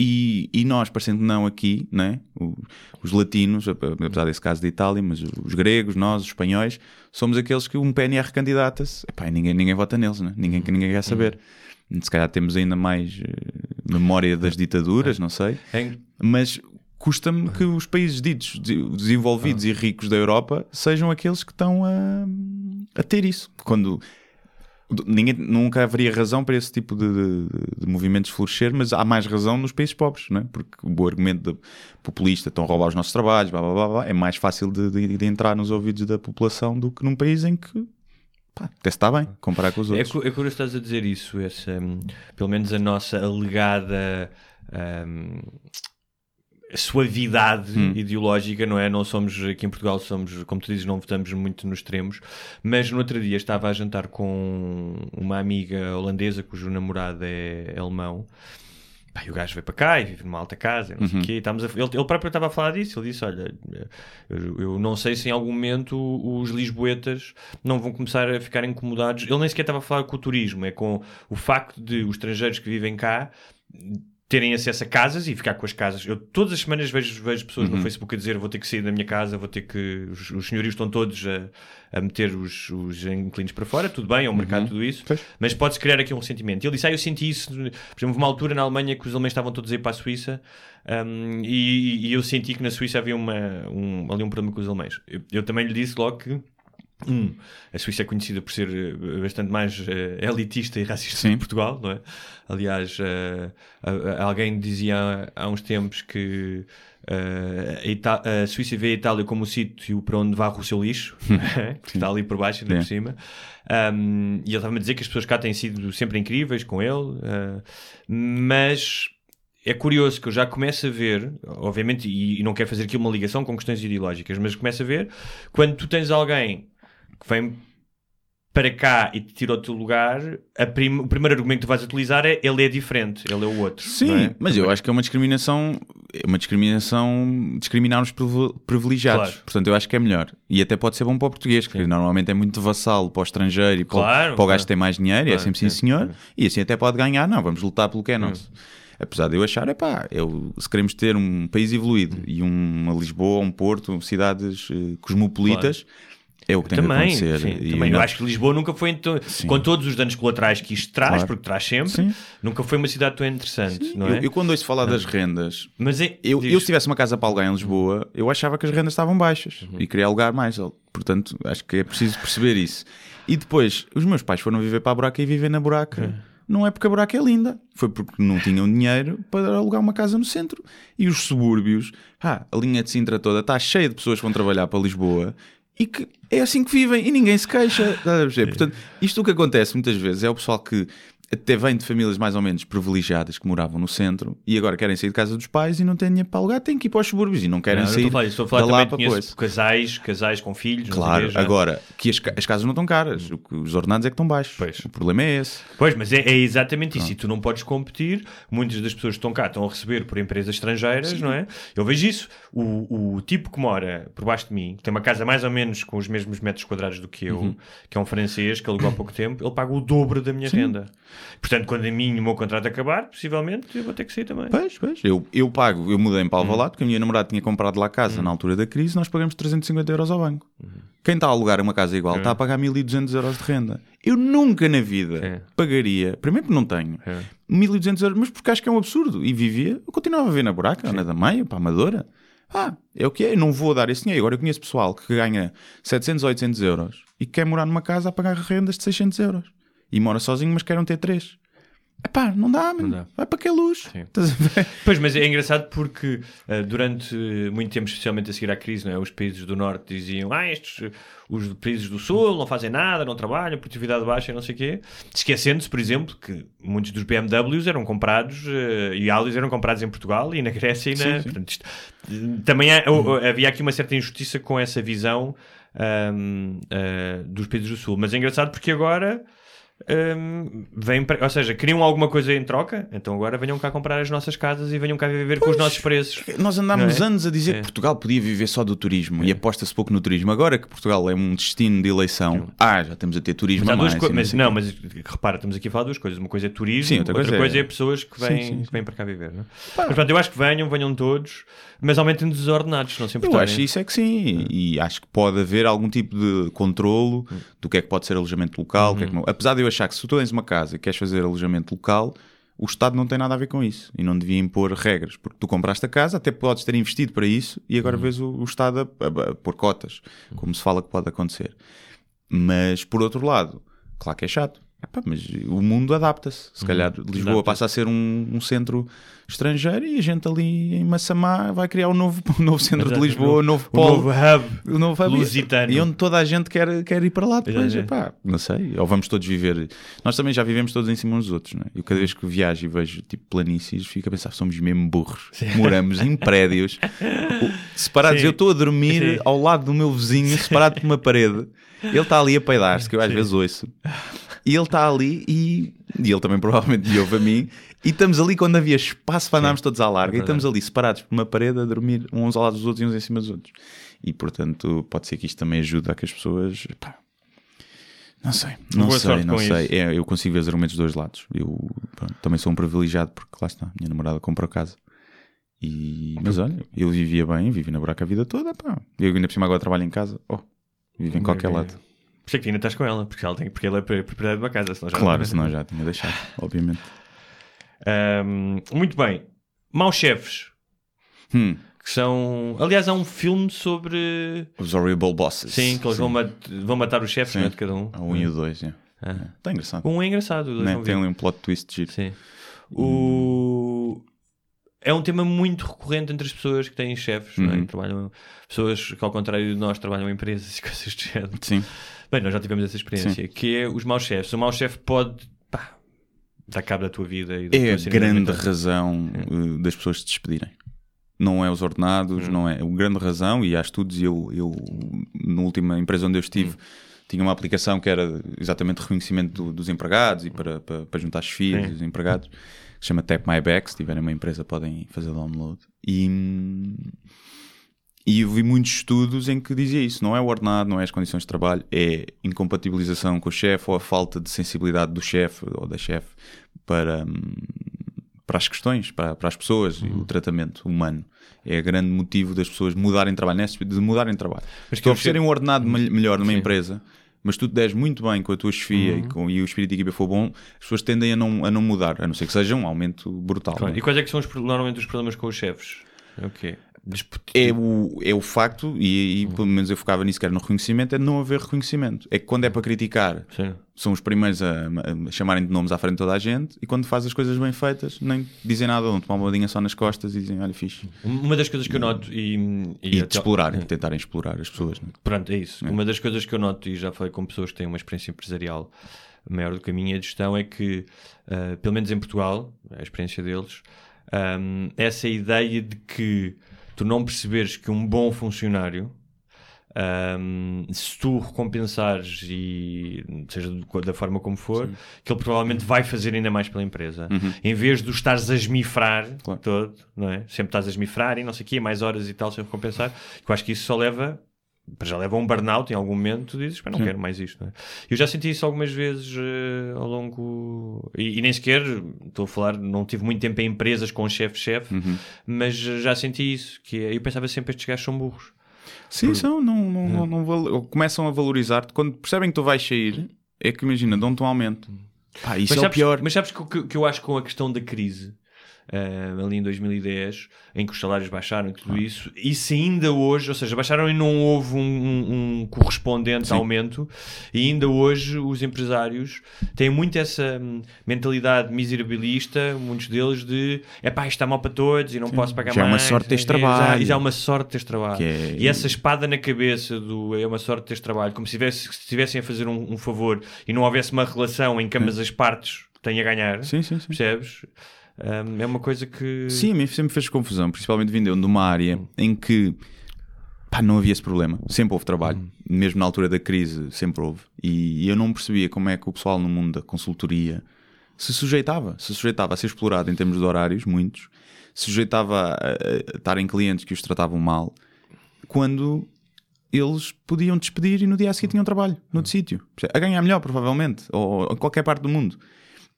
A: E, e nós, parecendo que não aqui, né? O- os latinos, ap- apesar desse caso da Itália, mas os gregos, nós, os espanhóis, somos aqueles que um PNR candidata-se epá, ninguém, ninguém vota neles, né? ninguém, ninguém quer saber. Se calhar temos ainda mais eh, memória das ditaduras, não sei,
B: Em-
A: mas custa-me que os países ditos de- desenvolvidos e ricos da Europa sejam aqueles que estão a, a ter isso. Quando ninguém, nunca haveria razão para esse tipo de, de- de movimentos florescer, mas há mais razão nos países pobres, não é? porque o argumento de populista estão a roubar os nossos trabalhos, blá, blá, blá, blá, é mais fácil de, de- entrar nos ouvidos da população do que num país em que pá, até se está bem comparar com os
B: É,
A: outros.
B: cu- é curioso estás a dizer isso, essa, hum, pelo menos a nossa alegada hum, suavidade
A: Hum.
B: ideológica, não é? Não somos, aqui em Portugal, somos, como tu dizes, não votamos muito nos extremos, mas no outro dia estava a jantar com uma amiga holandesa cujo namorado é alemão e o gajo veio para cá e vive numa alta casa, e não sei o quê. E estávamos a- ele, ele próprio estava a falar disso. Ele disse: Olha, eu, eu não sei se em algum momento os lisboetas não vão começar a ficar incomodados. Ele nem sequer estava a falar com o turismo, é com o facto de os estrangeiros que vivem cá terem acesso a casas e ficar com as casas. Eu todas as semanas vejo, vejo pessoas
A: Uhum.
B: no Facebook a dizer vou ter que sair da minha casa, vou ter que. Os, os senhorios estão todos a, a meter os, os inquilinos para fora, tudo bem, é um mercado, tudo isso, mas pode-se criar aqui um sentimento. E ele disse: Ah, eu senti isso, por exemplo, houve uma altura na Alemanha que os alemães estavam todos a ir para a Suíça um, e, e eu senti que na Suíça havia uma, um, ali um problema com os alemães. Eu, eu também lhe disse logo que. Um, a Suíça é conhecida por ser eh, bastante mais eh, elitista e racista
A: Sim.
B: que Portugal, não é? Aliás, a- a- alguém dizia há, há uns tempos que a, a Suíça vê a Itália como o sítio para onde varre o seu lixo, que está ali por baixo e ainda por cima. Um, e ele estava-me a dizer que as pessoas cá têm sido sempre incríveis com ele, mas é curioso que eu já começo a ver, obviamente, e, e não quero fazer aqui uma ligação com questões ideológicas, mas começo a ver quando tu tens alguém que vem para cá e te tira o teu lugar, prim- o primeiro argumento que tu vais utilizar é ele é diferente, ele é o outro.
A: Sim,
B: é?
A: mas eu acho que é uma discriminação, é uma discriminação, discriminar os privi- privilegiados.
B: Claro.
A: Portanto, eu acho que é melhor. E até pode ser bom para o português, que normalmente é muito vassalo para o estrangeiro e para, o-
B: Claro,
A: para o gajo
B: claro.
A: que tem mais dinheiro, e é
B: Claro,
A: sempre sim,
B: sim,
A: senhor,
B: claro.
A: e assim até pode ganhar. Não, vamos lutar pelo que é nosso. Apesar de eu achar, é pá, eu, se queremos ter um país evoluído e uma Lisboa, um Porto, cidades eh, cosmopolitas, é o que tem
B: Também,
A: que acontecer.
B: sim, também.
A: não-
B: eu acho que Lisboa nunca foi, então, com todos os danos colaterais que isto traz,
A: Claro.
B: porque traz sempre,
A: Sim.
B: nunca foi uma cidade tão interessante, não
A: eu,
B: é?
A: eu quando ouço falar das rendas,
B: Mas é,
A: Eu,
B: diz-
A: eu, se tivesse uma casa para alugar em Lisboa, eu achava que as rendas estavam baixas e queria alugar mais. Portanto, acho que é preciso perceber isso. E depois, os meus pais foram viver para a buraca e vivem na buraca. Não é porque a buraca é linda, foi porque não tinham dinheiro para alugar uma casa no centro. E os subúrbios, ah, a linha de Sintra toda está cheia de pessoas que vão trabalhar para Lisboa e que é assim que vivem e ninguém se queixa. Portanto, isto o que acontece muitas vezes é o pessoal que até vem de famílias mais ou menos privilegiadas que moravam no centro e agora querem sair de casa dos pais e não têm dinheiro para alugar, têm que ir para os subúrbios e não querem
B: Não,
A: sair
B: estou a falar, estou a falar
A: da
B: conheço
A: coisa.
B: casais, casais com filhos, não
A: Claro, agora que as, as casas não estão caras, o que- os ordenados é que estão baixos.
B: Pois.
A: O problema é esse.
B: Pois, mas é, é exatamente isso. E tu não podes competir. Muitas das pessoas que estão cá estão a receber por empresas estrangeiras, não é? Eu vejo isso. O, o tipo que mora por baixo de mim, que tem uma casa mais ou menos com os mesmos metros quadrados do que eu,
A: Uhum.
B: que é um francês que alugou há pouco tempo, ele paga o dobro da minha renda. Portanto, quando a mim o meu contrato acabar, possivelmente eu vou ter que sair também.
A: Pois, pois. Eu, eu pago, eu mudei para
B: Hum.
A: Alvalade porque a minha namorada tinha comprado lá a casa na altura da crise nós pagamos 350 euros ao banco. Quem está a alugar uma casa igual está a pagar 1200 euros de renda. Eu nunca na vida
B: É.
A: pagaria, primeiro porque não tenho,
B: É.
A: 1200 euros, mas porque acho que é um absurdo. E vivia, eu continuava a ver na buraca, na da meia, para a Amadora. Ah, é o que é, eu não vou dar esse dinheiro. Agora eu conheço pessoal que ganha 700 ou 800 euros e que quer morar numa casa a pagar rendas de 600 euros. E mora sozinho, mas quer um T3. Epá, não dá, mano.
B: dá.
A: Vai para que luz. A ver?
B: Pois, mas é engraçado porque uh, durante muito tempo, especialmente a seguir à crise, não é? os países do Norte diziam ah, estes, os países do Sul não fazem nada, não trabalham, produtividade baixa e não sei o quê. Esquecendo-se, por exemplo, que muitos dos BMWs eram comprados uh, e Audis eram comprados em Portugal e na Grécia e na...
A: Sim, sim.
B: Portanto, isto, também há- uh, havia aqui uma certa injustiça com essa visão um, uh, dos países do Sul. Mas é engraçado porque agora... Um, vêm ou seja, queriam alguma coisa em troca, então agora venham cá comprar as nossas casas e venham cá viver com os nossos preços.
A: Nós andámos
B: é?
A: anos a dizer
B: É.
A: que Portugal podia viver só do turismo e aposta-se pouco no turismo. Agora que Portugal é um destino de eleição, ah, já estamos a ter turismo
B: Mas
A: mais.
B: mas, não, mas repara, estamos aqui a falar duas coisas. Uma coisa é turismo,
A: Sim, outra
B: outra,
A: coisa é-
B: é... pessoas que vêm,
A: Sim, sim,
B: que vêm para cá viver. Não? é? Mas pronto, eu acho que venham, venham todos, mas aumentem desordenados, se não se
A: Eu
B: importarem.
A: acho isso é que sim, e acho que pode haver algum tipo de controlo do que é que pode ser alojamento local, o que é que não. Apesar de eu achar que se tu tens uma casa e queres fazer alojamento local, o Estado não tem nada a ver com isso e não devia impor regras, porque tu compraste a casa, até podes ter investido para isso e agora vês o, o Estado a, a- a pôr cotas, como se fala que pode acontecer. Mas por outro lado, claro que é chato. Epá, mas o mundo adapta-se. Se calhar Lisboa
B: Adapta-se.
A: passa a ser um, um centro estrangeiro e a gente ali em Massamá vai criar um novo, um novo centro de
B: Exato,
A: Lisboa, um novo polo.
B: novo hub.
A: O novo hub.
B: lusitano.
A: E onde toda a gente quer, quer ir para lá depois. Epá, não sei. Ou vamos todos viver. Nós também já vivemos todos em cima uns dos outros. Não é? Eu cada vez que viajo e vejo tipo planícies, fico a pensar: somos mesmo burros. Moramos em prédios separados.
B: Sim.
A: Eu estou a dormir
B: Sim.
A: ao lado do meu vizinho, separado por uma parede. Ele está ali a peidar-se, que eu às vezes ouço. E ele está ali e, e ele também provavelmente me ouve a mim. E estamos ali quando havia espaço para andarmos todos à larga.
B: É
A: e estamos ali separados por uma parede a dormir uns ao lado dos outros e uns em cima dos outros. E portanto, pode ser que isto também ajude a que as pessoas. pá, não sei, não
B: Boa
A: sei, não sei. É, eu consigo ver os argumentos dos dois lados. Eu pronto, também sou um privilegiado porque lá está, minha namorada comprou casa. E, mas olha, eu vivia bem, vivi na buraca a vida toda. Pá. Eu ainda por cima agora trabalho em casa. Oh, vivo em qualquer lado.
B: Por isso é que ainda estás com ela, porque ela, tem, porque ela é propriedade de uma casa. Senão já
A: Claro, senão já tinha deixado, obviamente.
B: Ahm, muito bem. Maus chefes.
A: Hum,
B: Que são. Aliás, há um filme sobre.
A: os Horrible Bosses.
B: Sim, que eles Vão, mat- vão matar os chefes
A: Sim.
B: não é, de cada um.
A: A 1 e o 2, é.
B: Ah.
A: Está engraçado.
B: Um é engraçado. dois
A: Né? Tem ali um plot twist giro.
B: Sim. O... É um tema muito recorrente entre as pessoas que têm chefes, não é?
A: Uhum.
B: Que trabalham, pessoas que, ao contrário de nós, trabalham em empresas e coisas do género.
A: Sim.
B: Bem, nós já tivemos essa experiência, que é os maus chefes. O mau chefe pode pá, dar cabo da tua vida e da
A: É
B: tua
A: a grande razão uh, das pessoas se despedirem. Não é os ordenados, não é. A grande razão, e há estudos, e eu, eu na última empresa onde eu estive, tinha uma aplicação que era exatamente reconhecimento do- dos empregados e para, para, para juntar as filhas
B: Sim.
A: dos empregados, que se chama Tap My Back. Se tiverem uma empresa, podem fazer download. E, hum, e eu vi muitos estudos em que dizia isso: não é o ordenado, não é as condições de trabalho, é incompatibilização com o chefe ou a falta de sensibilidade do chefe ou da chefe para, hum, para as questões, para, para as pessoas e
B: Uhum.
A: o tratamento humano. É o grande motivo das pessoas mudarem de trabalho, nesse- de mudarem de trabalho.
B: Mas
A: Se
B: que
A: oferecerem um ordenado mel- melhor numa
B: Sim. Uhum.
A: empresa, mas tu te des muito bem com a tua chefia e, com, e o espírito de equipa for bom, as pessoas tendem a não, a não mudar, a não ser que seja um aumento brutal.
B: Claro.
A: é?
B: E quais é que são os, normalmente os problemas com os chefes? É o quê? Dispu-
A: é o, é o facto, e, e pelo menos eu focava nisso, que era no reconhecimento, é não haver reconhecimento. É que quando é para criticar,
B: Sim.
A: são os primeiros a, a chamarem de nomes à frente de toda a gente, e quando faz as coisas bem feitas, nem dizem nada, dão-te uma boladinha só nas costas e dizem, olha, fixe.
B: Uma das coisas que eu noto e,
A: E,
B: até-
A: de explorar, e tentarem explorar as pessoas. não é?
B: Pronto, é isso. Uma das coisas que eu noto, e já falei com pessoas que têm uma experiência empresarial maior do que a minha gestão, é que, ah, pelo menos em Portugal, a experiência deles, ahm, essa ideia de que tu não perceberes que um bom funcionário, ahm, se tu recompensares e seja da forma como for, que ele provavelmente vai fazer ainda mais pela empresa. Em vez de estares a esmifrar
A: Claro.
B: todo, não é? Sempre estás a esmifrar e não sei o quê, mais horas e tal, sem recompensar. Eu acho que isso só leva para já leva um burnout em algum momento, tu dizes, "Pá, não
A: Sim.
B: quero mais isto. Não é? Eu já senti isso algumas vezes eh, ao longo. E, e nem sequer, estou a falar, não tive muito tempo em empresas com chefe-chefe, mas já senti isso. Que é- eu pensava sempre estes gajos são burros.
A: Sim, são, não, não, não, não val- começam a valorizar-te. Quando percebem que tu vais sair, é que imagina, dão-te um aumento. Pá, isso
B: mas,
A: é
B: sabes,
A: o pior.
B: mas sabes que que, que eu acho com a questão da crise, ah, ali em 2010, em que os salários baixaram e tudo isso, isso ainda hoje, ou seja, baixaram e não houve um, um- um correspondente
A: Sim.
B: aumento, e ainda hoje os empresários têm muito essa hum, mentalidade miserabilista, muitos deles, de é pá, isto está mal para todos e não posso pagar
A: Já é uma
B: mais.
A: sorte teres
B: e já-
A: trabalho.
B: E já é uma sorte teres trabalho.
A: É-
B: E essa espada na cabeça do é uma sorte teres trabalho, como se se estivessem a fazer um, um favor e não houvesse uma relação em que ambas as partes têm a ganhar,
A: Sim, sim, sim.
B: percebes? Um, é uma coisa que.
A: Sim, a mim sempre fez confusão, principalmente vindo de uma área em que pá, não havia esse problema. Sempre houve trabalho, mesmo na altura da crise, sempre houve. E eu não percebia como é que o pessoal no mundo da consultoria se sujeitava, se sujeitava a ser explorado em termos de horários, muitos, se sujeitava a, estar em clientes que os tratavam mal, quando eles podiam despedir e no dia a seguir tinham trabalho, noutro sítio, a ganhar melhor, provavelmente, ou em qualquer parte do mundo.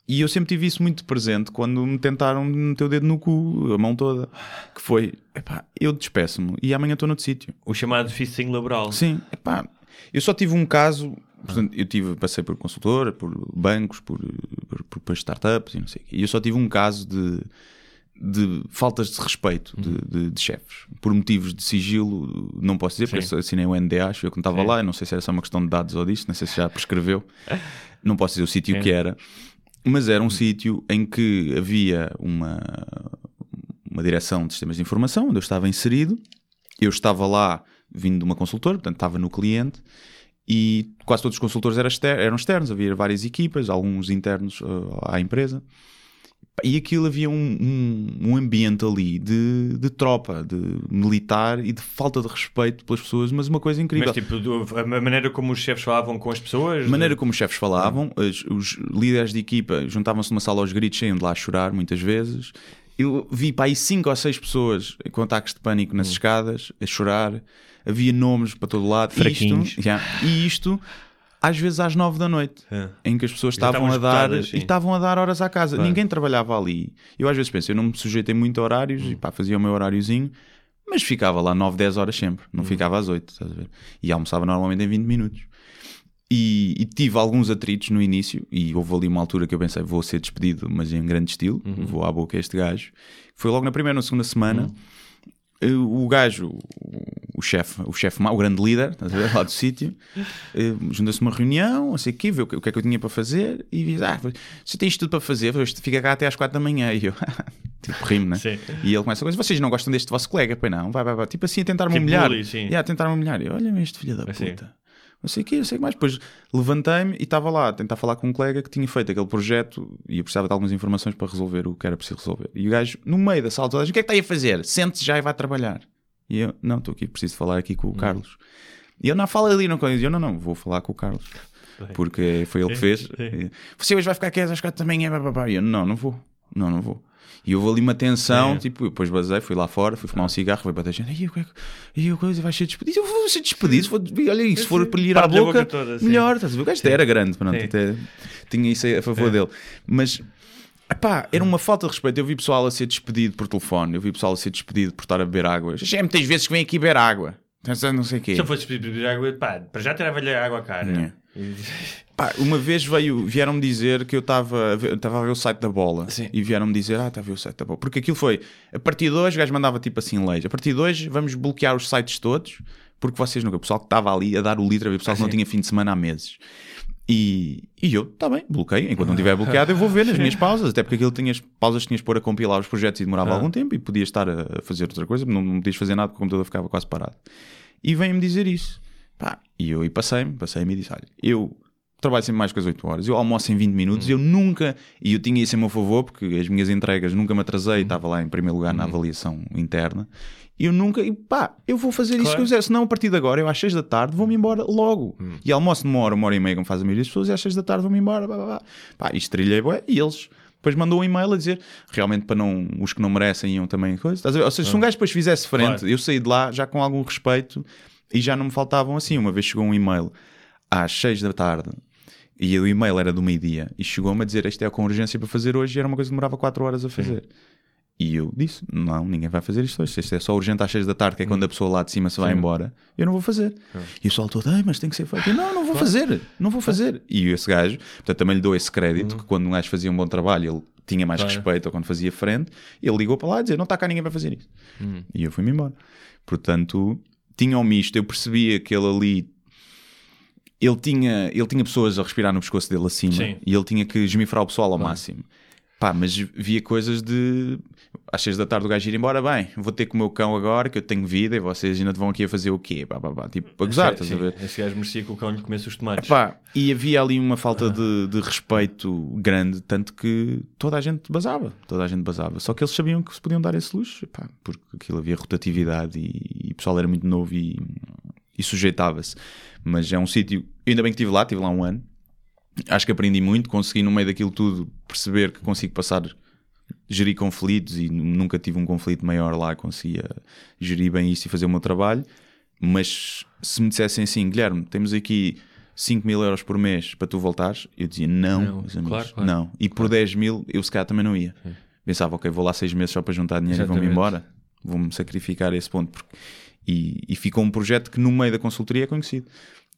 A: E eu sempre tive isso muito presente quando me tentaram meter o dedo no cu, a mão toda. Que foi, epá, eu despeço-me e amanhã estou noutro sítio.
B: O chamado fisting laboral.
A: Sim, epá, eu só tive um caso, portanto, eu tive, passei por consultora, por bancos, por, por, por, por startups e não sei o quê. E eu só tive um caso de, de faltas de respeito de, de- de chefes. Por motivos de sigilo, não posso dizer, porque
B: Sim.
A: eu assinei o NDA, acho eu que não estava lá, eu não sei se era só uma questão de dados ou disto, não sei se já prescreveu. Não posso dizer o sítio que era. Mas era um sítio em que havia uma, uma direção de sistemas de informação, onde eu estava inserido. Eu estava lá vindo de uma consultora, portanto estava no cliente, e quase todos os consultores eram exter- eram externos, havia várias equipas, alguns internos uh, à empresa. E aquilo havia um, um, um ambiente ali de, de tropa, de militar e de falta de respeito pelas pessoas, mas uma coisa incrível.
B: Mas tipo, a maneira como os chefes falavam com as pessoas.
A: A maneira como os chefes falavam, os, os líderes de equipa juntavam-se numa sala aos gritos, saiam de lá a chorar muitas vezes. Eu vi para aí cinco ou seis pessoas com ataques de pânico nas escadas, a chorar. Havia nomes para todo lado. E
B: Fraquinhos.
A: Isto, Já. e isto, às vezes às nove da noite,
B: É.
A: em que as pessoas estavam a dar
B: esgotadas, sim.
A: e estavam a dar horas à casa.
B: Claro.
A: Ninguém trabalhava ali. Eu às vezes penso, eu não me sujeitei muito a horários
B: Hum.
A: e pá, fazia o meu horáriozinho. Mas ficava lá 9, 10 horas sempre, não
B: Hum.
A: ficava às 8, estás a ver? E almoçava normalmente em 20 minutos. E, e tive alguns atritos no início, e houve ali uma altura que eu pensei, vou ser despedido, mas em grande estilo,
B: Uhum.
A: vou à boca este gajo. Foi logo na primeira ou na segunda semana. eh, O gajo, o- chefe, o chefe, o grande líder, ver, lá do sítio, eh, junta-se uma reunião, não sei o quê, vê o que, é que eu tinha para fazer e diz: Ah, você tem isto tudo para fazer, fica cá até às 4 da manhã. E eu, tipo, rimo, né?
B: Sim.
A: E ele começa a coisa: Vocês não gostam deste vosso colega? Pois não, vai, vai, vai. Tipo assim, a tentar-me
B: Tipo
A: humilhar.
B: bully, sim.
A: Yeah, a tentar-me humilhar. E eu, olha-me este filho da
B: Assim.
A: Não sei o quê, não sei o que mais. Depois levantei-me e estava lá a tentar falar com um colega que tinha feito aquele projeto e eu precisava de algumas informações para resolver o que era preciso resolver. E o gajo, no meio da sala, toda a gente, o que é que está aí a fazer? Sente-se já e vai trabalhar. E eu, não, estou aqui, preciso falar aqui
B: Hum.
A: com o Carlos. E eu, não, fala ali, não eu, não, não, vou falar com o Carlos. Porque foi ele que fez. Você hoje vai ficar aqui às quatro também, é. E eu, não, não vou. Não, não vou. E houve ali uma tensão,
B: Sim.
A: tipo, eu depois basei, fui lá fora, fui fumar um cigarro, fui bater gente, e o que é que- e o coisa vai ser despedido. Eu vou ser despedido, for, olha, e se for para lhe ir à
B: a
A: boca,
B: boca toda,
A: melhor. Estás a ver? O gajo até era grande, pronto, até tinha isso a favor dele. Mas, epá, era uma falta de respeito. Eu vi pessoal a ser despedido por telefone, eu vi pessoal a ser despedido por estar a beber água. Já é muitas vezes que vem aqui beber água. Não sei o quê.
B: Se eu fosse beber água, pá, para já tirava-lhe a água à cara. E-
A: Pá, uma vez veio, vieram-me dizer que eu estava a ver- o site da bola
B: Sim.
A: e vieram-me dizer, ah, está a ver o site da bola. Porque aquilo foi, a partir de hoje, o gajo mandava tipo assim leis, a partir de hoje vamos bloquear os sites todos, porque vocês nunca, o pessoal que estava ali a dar o litro, havia pessoal que não tinha fim de semana há meses. E, e eu, está bem, bloqueio. Enquanto não tiver bloqueado, eu vou ver nas minhas pausas. Até porque aquilo tinha as pausas que tinhas de pôr a compilar os projetos e demorava algum tempo e podias estar a fazer outra coisa, não, não podias fazer nada porque o computador ficava quase parado. E vem-me dizer isso. Pá, e eu e passei-me, passei-me e disse: olha, eu trabalho sempre mais que as 8 horas, eu almoço em 20 minutos, eu nunca, e eu tinha isso a meu favor, porque as minhas entregas nunca me atrasei, estava lá em primeiro lugar na avaliação interna, e eu nunca, e pá, eu vou fazer isso que eu quiser, senão a partir de agora, eu às 6 da tarde vou-me embora logo. E almoço numa hora, uma hora e meia, como faz a maioria das pessoas, e às 6 da tarde vou-me embora, blá, blá, blá. pá, isto trilhei, bué, e eles. Depois mandou um e-mail a dizer realmente para não os que não merecem iam também coisa. Ou seja, se um gajo depois fizesse frente,
B: Claro.
A: eu saí de lá já com algum respeito e já não me faltavam assim. Uma vez chegou um e-mail às 6 da tarde e o e-mail era do meio-dia e chegou-me a dizer isto é com urgência para fazer hoje e era uma coisa que demorava 4 horas a fazer. E eu disse: Não, ninguém vai fazer isto hoje. Isto é só urgente às 6 da tarde, que é quando a pessoa lá de cima se vai embora, eu não vou fazer. E o pessoal todo, mas tem que ser feito. Eu, não, não vou fazer, não vou fazer. E esse gajo, portanto, também lhe dou esse crédito que quando um gajo fazia um bom trabalho, ele tinha mais
B: Claro.
A: respeito ou quando fazia frente, ele ligou para lá a dizer: Não está cá ninguém para fazer isso. E eu fui-me embora. Portanto, tinha um misto. Eu percebia que ele ali. Ele tinha, ele tinha pessoas a respirar no pescoço dele acima
B: Sim.
A: e ele tinha que esmifrar o pessoal ao máximo. Pá, mas via coisas de às seis da tarde o gajo ir embora, bem, vou ter com o meu cão agora que eu tenho vida e vocês ainda vão aqui a fazer o quê? Pá, pá, pá. Tipo, a gozar, estás a ver?
B: Esse gajo merecia que o cão lhe comesse os tomates.
A: Pá, e havia ali uma falta de, de respeito grande, tanto que toda a gente basava, toda a gente basava. Só que eles sabiam que se podiam dar esse luxo, pá, porque aquilo havia rotatividade e, e o pessoal era muito novo e, e sujeitava-se. Mas é um sítio, ainda bem que estive lá, estive lá um ano. Acho que aprendi muito, consegui no meio daquilo tudo perceber que consigo passar, gerir conflitos e nunca tive um conflito maior lá, conseguia gerir bem isso e fazer o meu trabalho. Mas se me dissessem assim, Guilherme, temos aqui 5 mil euros por mês para tu voltares, eu dizia não,
B: Não,
A: meus amigos,
B: claro, claro.
A: não. E por 10 mil eu se calhar também não ia. Pensava, ok, vou lá seis meses só para juntar dinheiro e vou-me
B: Exatamente.
A: embora, vou-me sacrificar a esse ponto. porque- E, e ficou um projeto que no meio da consultoria é conhecido.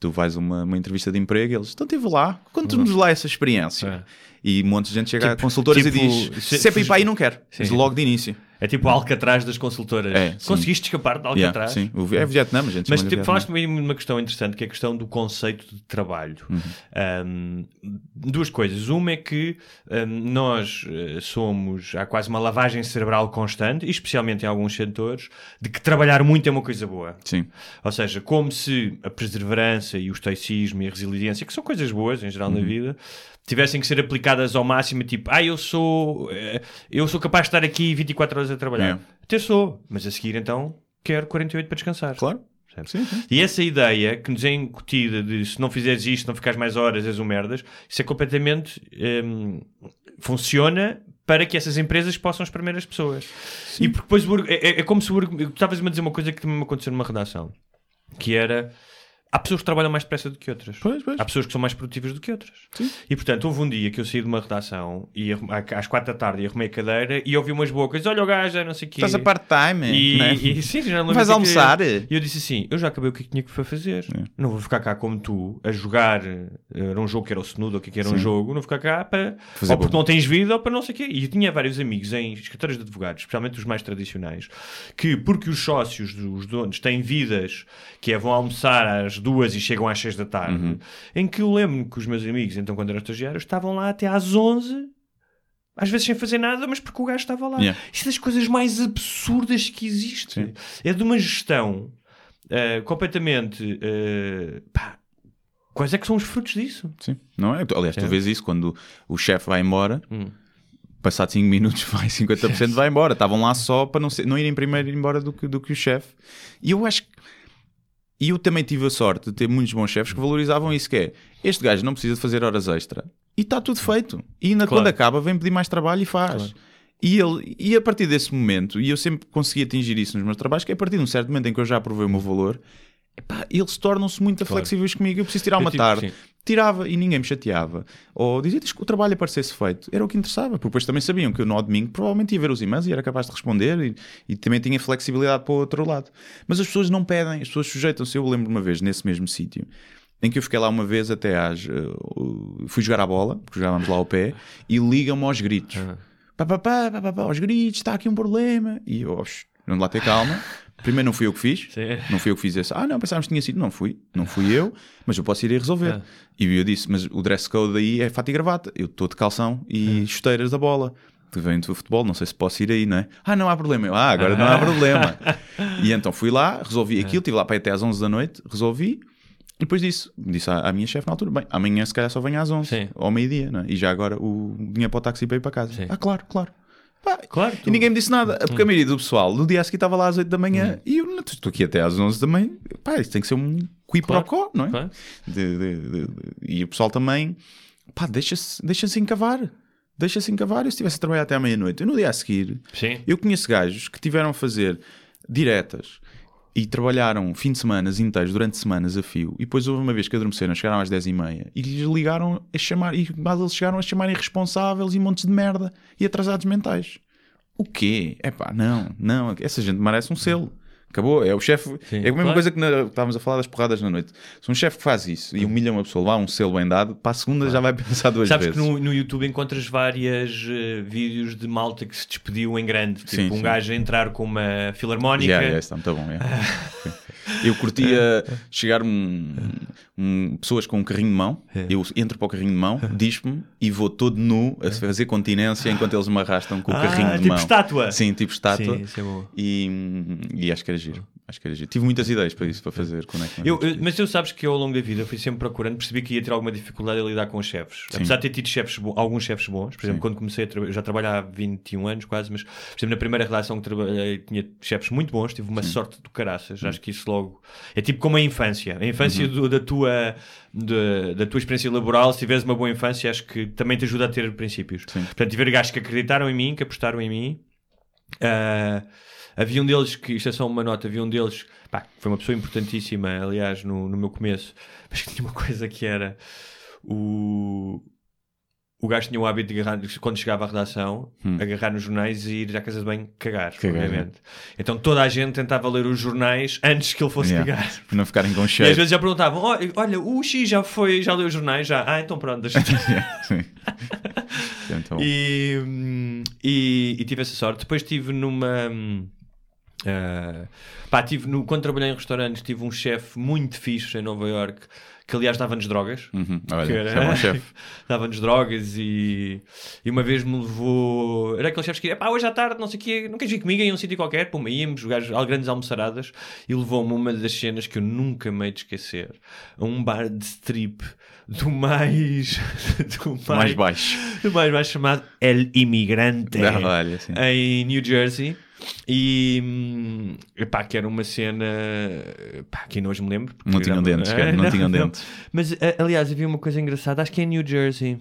A: Tu vais a uma, uma entrevista de emprego e eles, então estive lá, conta-nos lá essa experiência.
B: É.
A: E um monte de gente chega a
B: Tipo-
A: consultoras
B: tipo,
A: e diz:
B: se-
A: se para ir para aí, não quero.
B: Sim.
A: Logo de início.
B: É tipo Alcatraz das consultoras.
A: É.
B: Conseguiste escapar de Alcatraz?
A: Yeah, sim, o- é Vietnã, mas a gente
B: Mas tipo, falaste também de uma questão interessante que é a questão do conceito de trabalho.
A: Uhum.
B: Um, duas coisas. Uma é que um, nós eh, somos, há quase uma lavagem cerebral constante, especialmente em alguns setores, de que trabalhar muito é uma coisa boa.
A: Sim,
B: Ou seja, como se a perseverança e o estoicismo e a resiliência, que são coisas boas em geral
A: Uhum.
B: na vida, tivessem que ser aplicadas ao máximo, tipo, ah, eu sou, eh, eu sou capaz de estar aqui 24 horas a trabalhar.
A: É.
B: Até sou, mas a seguir então quero 48 para descansar.
A: Claro. Sim, sim.
B: E essa ideia que nos é incutida de se não fizeres isto, não ficares mais horas, és um merdas, isso é completamente. hum, funciona para que essas empresas possam espremer as pessoas. E porque depois o é, é- é como se o estavas-me a dizer uma coisa que também me aconteceu numa redação, que era. Há pessoas que trabalham mais depressa do que outras.
A: Pois, pois.
B: Há pessoas que são mais produtivas do que outras. E portanto, houve um dia que eu saí de uma redação e às quatro da tarde e arrumei a cadeira e ouvi umas bocas: olha o gajo, não sei o quê.
A: Estás a part-time.
B: E,
A: né?
B: e sim, já não
A: Vais
B: é que-
A: almoçar?
B: E eu disse assim: eu já acabei o que tinha que fazer.
A: É.
B: Não vou ficar cá como tu a jogar. eh, Era um jogo que era o Snudo, ou o que é era um jogo. Não vou ficar cá para.
A: Fazer
B: ou porque
A: bom.
B: não tens vida ou para não sei o quê. E eu tinha vários amigos em escritórios de advogados, especialmente os mais tradicionais, que porque os sócios, os donos, têm vidas que é vão almoçar às duas e chegam às seis da tarde,
A: Uhum.
B: em que eu lembro que os meus amigos, então quando eram estagiários, estavam lá até às onze. Às vezes sem fazer nada, mas porque o gajo estava lá.
A: Yeah.
B: Isto é das coisas mais absurdas que existe.
A: Sim.
B: É de uma gestão eh, completamente. eh, pá, quais é que são os frutos disso?
A: Sim. Não é? Aliás, tu
B: É.
A: vês isso quando o chefe vai embora,
B: Hum.
A: passado 5 minutos, vai 50% vai embora. Estavam lá só para não, ser, não irem primeiro embora do que, do que o chefe. E eu acho que. E eu também tive a sorte de ter muitos bons chefes que valorizavam isso: que é este gajo não precisa de fazer horas extra e está tudo feito. E ainda
B: Claro.
A: quando acaba, vem pedir mais trabalho e faz. E, ele, e a partir desse momento, e eu sempre consegui atingir isso nos meus trabalhos, que é a partir de um certo momento em que eu já provei o meu valor, epá, eles tornam-se muito flexíveis comigo. Eu preciso tirar
B: Eu
A: uma
B: tive-
A: tarde,
B: sim.
A: Tirava e ninguém me chateava. Ou dizia que o trabalho aparecesse feito. Era o que interessava, porque depois também sabiam que eu no domingo provavelmente ia ver os e-mails e era capaz de responder e, e também tinha flexibilidade para o outro lado. Mas as pessoas não pedem, as pessoas sujeitam-se. Eu lembro uma vez nesse mesmo sítio. Em que eu fiquei lá uma vez até às. uh, fui jogar a bola, porque jogávamos lá ao pé, e ligam-me aos gritos. Pá, pá, pá, pá, pá, aos gritos, está aqui um problema. E eu, "Oxe, vamos lá ter calma. Primeiro não fui eu que fiz,
B: Sim.
A: não fui eu que fiz esse. Ah, não, pensávamos que tinha sido. Não fui, não fui eu, mas eu posso ir aí resolver.
B: Ah.
A: E eu disse, mas o dress code aí é fato e gravata. Eu estou de calção e chuteiras da bola. Tu vem do futebol, não sei se posso ir aí, não é? Ah, não há problema. Eu, ah, agora não há problema. e então fui lá, resolvi aquilo, estive lá para até às 11 da noite, resolvi. E depois disse, disse à, à minha chefe na altura: bem, amanhã se calhar só venho às 11,
B: Sim.
A: ao meio-dia, é? E já agora o dinheiro para o táxi para ir para casa.
B: Sim.
A: Ah, claro, claro. Pá,
B: Claro,
A: E ninguém me disse nada, porque a maioria do pessoal no dia a seguir estava lá às 8 da
B: Hum.
A: manhã e eu estou aqui até às 11 também. Pá, isso tem que ser um qui pro
B: Claro,
A: quo, não é?
B: claro.
A: De- de- de- e o pessoal também, pá, deixa-se deixa encavar. Deixa-se encavar. Eu se estivesse a trabalhar até à meia-noite, eu no dia a seguir,
B: Sim.
A: eu conheço gajos que tiveram a fazer diretas e trabalharam fim de semana inteiros, durante semanas a fio, e depois houve uma vez que adormeceram, chegaram às 10 e meia e lhes ligaram a chamar, e mas eles chegaram a chamar irresponsáveis e montes de merda e atrasados mentais. O quê? É pá, não, não, essa gente merece um selo. Acabou, é o chefe.
B: Sim,
A: é a mesma
B: claro.
A: coisa que na- estávamos a falar das porradas na noite. Se um chefe que faz isso e humilha uma pessoa, lá um selo bem dado, para a segunda já vai pensar duas
B: Sabes
A: vezes.
B: que no, no YouTube encontras várias eh, vídeos de malta que se despediu em grande. Tipo,
A: Sim,
B: um
A: sim.
B: gajo a entrar com uma filarmónica.
A: Yeah, yeah, está muito bom. yeah. eu curtia chegar um, um- pessoas com um carrinho de mão, eu entro para o carrinho de mão, dispo-me e vou todo nu a fazer continência enquanto eles me arrastam com o
B: Ah,
A: carrinho de
B: tipo
A: mão.
B: estátua.
A: Sim, tipo estátua.
B: Sim, isso é bom.
A: E, e acho que era giro. Acho que era. Tive muitas ideias para isso, para fazer.
B: Eu, eu- mas eu sabes que eu, ao longo da vida fui sempre procurando, percebi que ia ter alguma dificuldade a lidar com os chefes. Apesar de ter tido chefes alguns chefes bons, por exemplo, quando comecei a trabalhar, já trabalho há 21 anos quase, mas por exemplo, na primeira redação que trabalhei tinha chefes muito bons, tive uma sorte do caraças. Acho que isso logo é tipo como a infância. A infância
A: Uhum.
B: do- da, tua, da, da tua experiência laboral, se tiveres uma boa infância, acho que também te ajuda a ter princípios. Portanto, tiver gajos que acreditaram em mim, que apostaram em mim. Ah, havia um deles que, isto é só uma nota, havia um deles pá, que foi uma pessoa importantíssima, aliás, no, no meu começo, mas que tinha uma coisa que era o. O gajo tinha o hábito de agarrar, quando chegava à redação, agarrar nos jornais e ir à casa de banho cagar,
A: Cagar,
B: obviamente. Então toda a gente tentava ler os jornais antes que ele fosse
A: Yeah.
B: cagar.
A: Para não ficarem com
B: E às
A: cheiro.
B: vezes já perguntavam: "Olha, olha, o X já foi, já leu os jornais? Já. Ah, então pronto, deixa
A: Sim. Então,
B: e, hum, e, e tive essa sorte. Depois estive numa, hum, Uh, pá, tive no, quando trabalhei em restaurantes, tive um chefe muito fixe em Nova York que, aliás, dava-nos drogas.
A: Uhum. Olha,
B: era-
A: é chefe.
B: dava-nos drogas e, e uma vez me levou. Era aquele chefe que pá, hoje à tarde, não sei o quê, não queres vir comigo em um sítio qualquer? Pum, íamos jogar grandes almoçaradas e levou-me uma das cenas que eu nunca me hei de esquecer a um bar de strip do mais. do mais,
A: Mais baixo.
B: do mais baixo chamado El Imigrante
A: Ah, olha,
B: em New Jersey. E hum, epá, que era uma cena pá, que ainda hoje me lembro.
A: Não tinham dentes, cara, não tinham dentes.
B: Mas aliás, havia uma coisa engraçada, acho que é em New Jersey.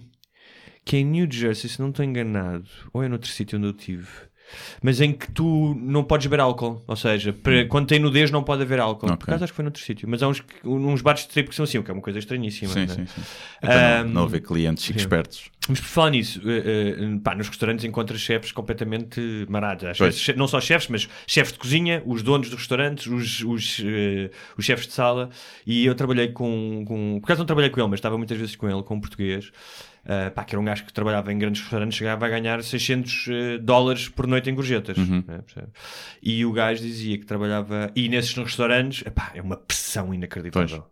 B: Que é em New Jersey, se não estou enganado, ou é noutro sítio onde eu tive. Mas em que tu não podes beber álcool, ou seja, para- quando tem nudez não pode haver álcool. Por
A: Hum. Ok.
B: acaso acho que foi noutro sítio, mas há uns, uns bares de strip que são assim, o que é uma coisa estranhíssima.
A: Sim,
B: não é?
A: sim, sim. Para não,
B: Ahm,
A: não haver clientes
B: sim.
A: espertos.
B: Mas por falar nisso, eh, eh, pá, nos restaurantes encontras chefes completamente marados. Che- não só chefes, mas chefes de cozinha, os donos dos restaurantes, os, os, eh, os chefes de sala. E eu trabalhei com, com. Por acaso não trabalhei com ele, mas estava muitas vezes com ele, com um português. Eh, pá, que era um gajo que trabalhava em grandes restaurantes, chegava a ganhar 600 eh, dólares por noite em gorjetas.
A: Uhum.
B: né, e o gajo dizia que trabalhava. E nesses restaurantes, epá, é uma pressão inacreditável.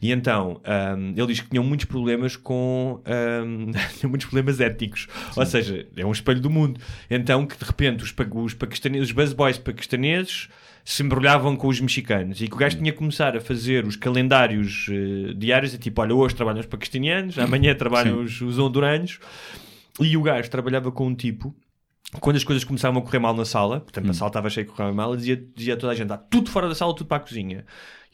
B: E então, ahm, ele diz que tinham muitos problemas com. tinham muitos problemas éticos. Ou seja, é um espelho do mundo. Então, que de repente os, os paquistaneses, os busboys paquistaneses se embrulhavam com os mexicanos e que o gajo tinha que começar a fazer os calendários eh, diários, é tipo, olha, hoje trabalham os paquistanianos, amanhã trabalham os, os honduranhos. E o gajo trabalhava com um tipo quando as coisas começavam a correr mal na sala, portanto a sala estava cheia de correr mal, dizia, dizia a toda a gente: "Ah, tudo fora da sala, tudo para a cozinha.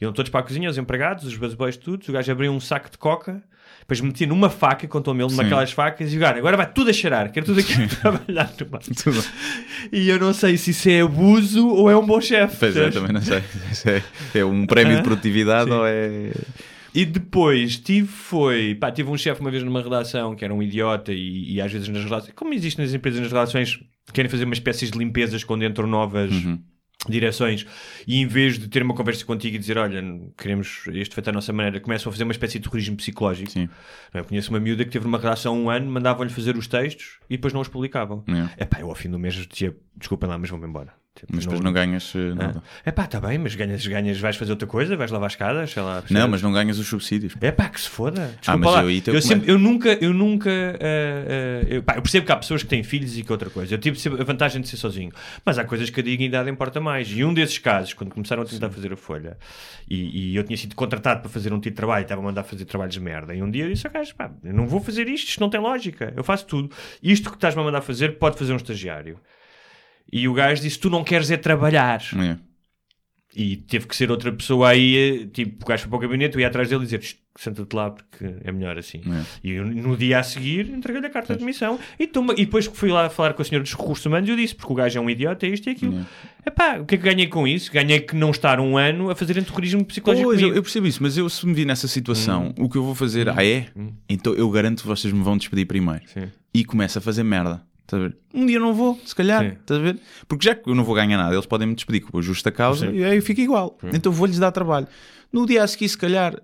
B: Iam todos para a cozinha, os empregados, os busboys, tudo. O gajo abria um saco de coca, depois metia numa faca, contou-me ele,
A: Sim.
B: daquelas facas, e o gajo, agora vai tudo a cheirar, quero tudo aqui a trabalhar no bar. E eu não sei se isso é abuso ou é um bom chefe.
A: Pois é, também não sei. Se É, é um prémio de produtividade
B: sim.
A: ou é.
B: E depois tive foi, pá, tive um chefe uma vez numa redação que era um idiota e, e às vezes nas relações, como existe nas empresas, nas relações, querem fazer uma espécie de limpezas quando entram novas
A: Uhum.
B: direções e em vez de ter uma conversa contigo e dizer, olha, queremos isto feito à nossa maneira, começam a fazer uma espécie de terrorismo psicológico.
A: Sim.
B: Eu conheço uma miúda que teve numa redação um ano, mandavam-lhe fazer os textos e depois não os publicavam.
A: É.
B: Epá, eu ao fim do mês dizia, desculpem lá, mas vão-me embora. Tipo,
A: Mas depois não ganhas eh, nada.
B: É pá, está bem, mas ganhas, ganhas, vais fazer outra coisa, vais lavar escadas, sei lá.
A: Não, mas não ganhas os subsídios.
B: É pá, que se foda. Desculpa
A: Ah, mas
B: lá.
A: eu
B: Eu,
A: que-
B: sempre, eu nunca, eu nunca. eh, eh, eu, pá, eu percebo que há pessoas que têm filhos e que outra coisa. Eu tive a vantagem de ser sozinho. Mas há coisas que a dignidade importa mais. E um desses casos, quando começaram a tentar fazer a folha, e, e eu tinha sido contratado para fazer um tipo de trabalho e estava a mandar fazer trabalhos de merda. E um dia eu disse gajo: pá, eu não vou fazer isto, isto não tem lógica. Eu faço tudo. Isto que estás-me a mandar fazer pode fazer um estagiário. E o gajo disse: tu não queres é trabalhar.
A: É.
B: E teve que ser outra pessoa aí, tipo, o gajo foi para o gabinete, eu ia atrás dele e dizer "Shh, senta-te lá porque é melhor assim.
A: É.
B: E eu, no dia a seguir entreguei-lhe a carta de demissão e, toma- e depois que fui lá falar com a senhora dos recursos humanos eu disse, porque o gajo é um idiota, é isto e aquilo. Epá, o que é que ganhei com isso? Ganhei que não estar um ano a fazerem terrorismo psicológico
A: Pois, eu, eu percebo isso, mas eu se me vi nessa situação, o que eu vou fazer, ah é? Então eu garanto que vocês me vão despedir primeiro.
B: Sim.
A: E começo a fazer merda. Estás a ver? Um dia não vou, se calhar.
B: Sim.
A: Estás a ver? Porque já que eu não vou ganhar nada, eles podem me despedir com a justa causa e aí fica igual. Então vou-lhes dar trabalho. No dia a seguir, se calhar,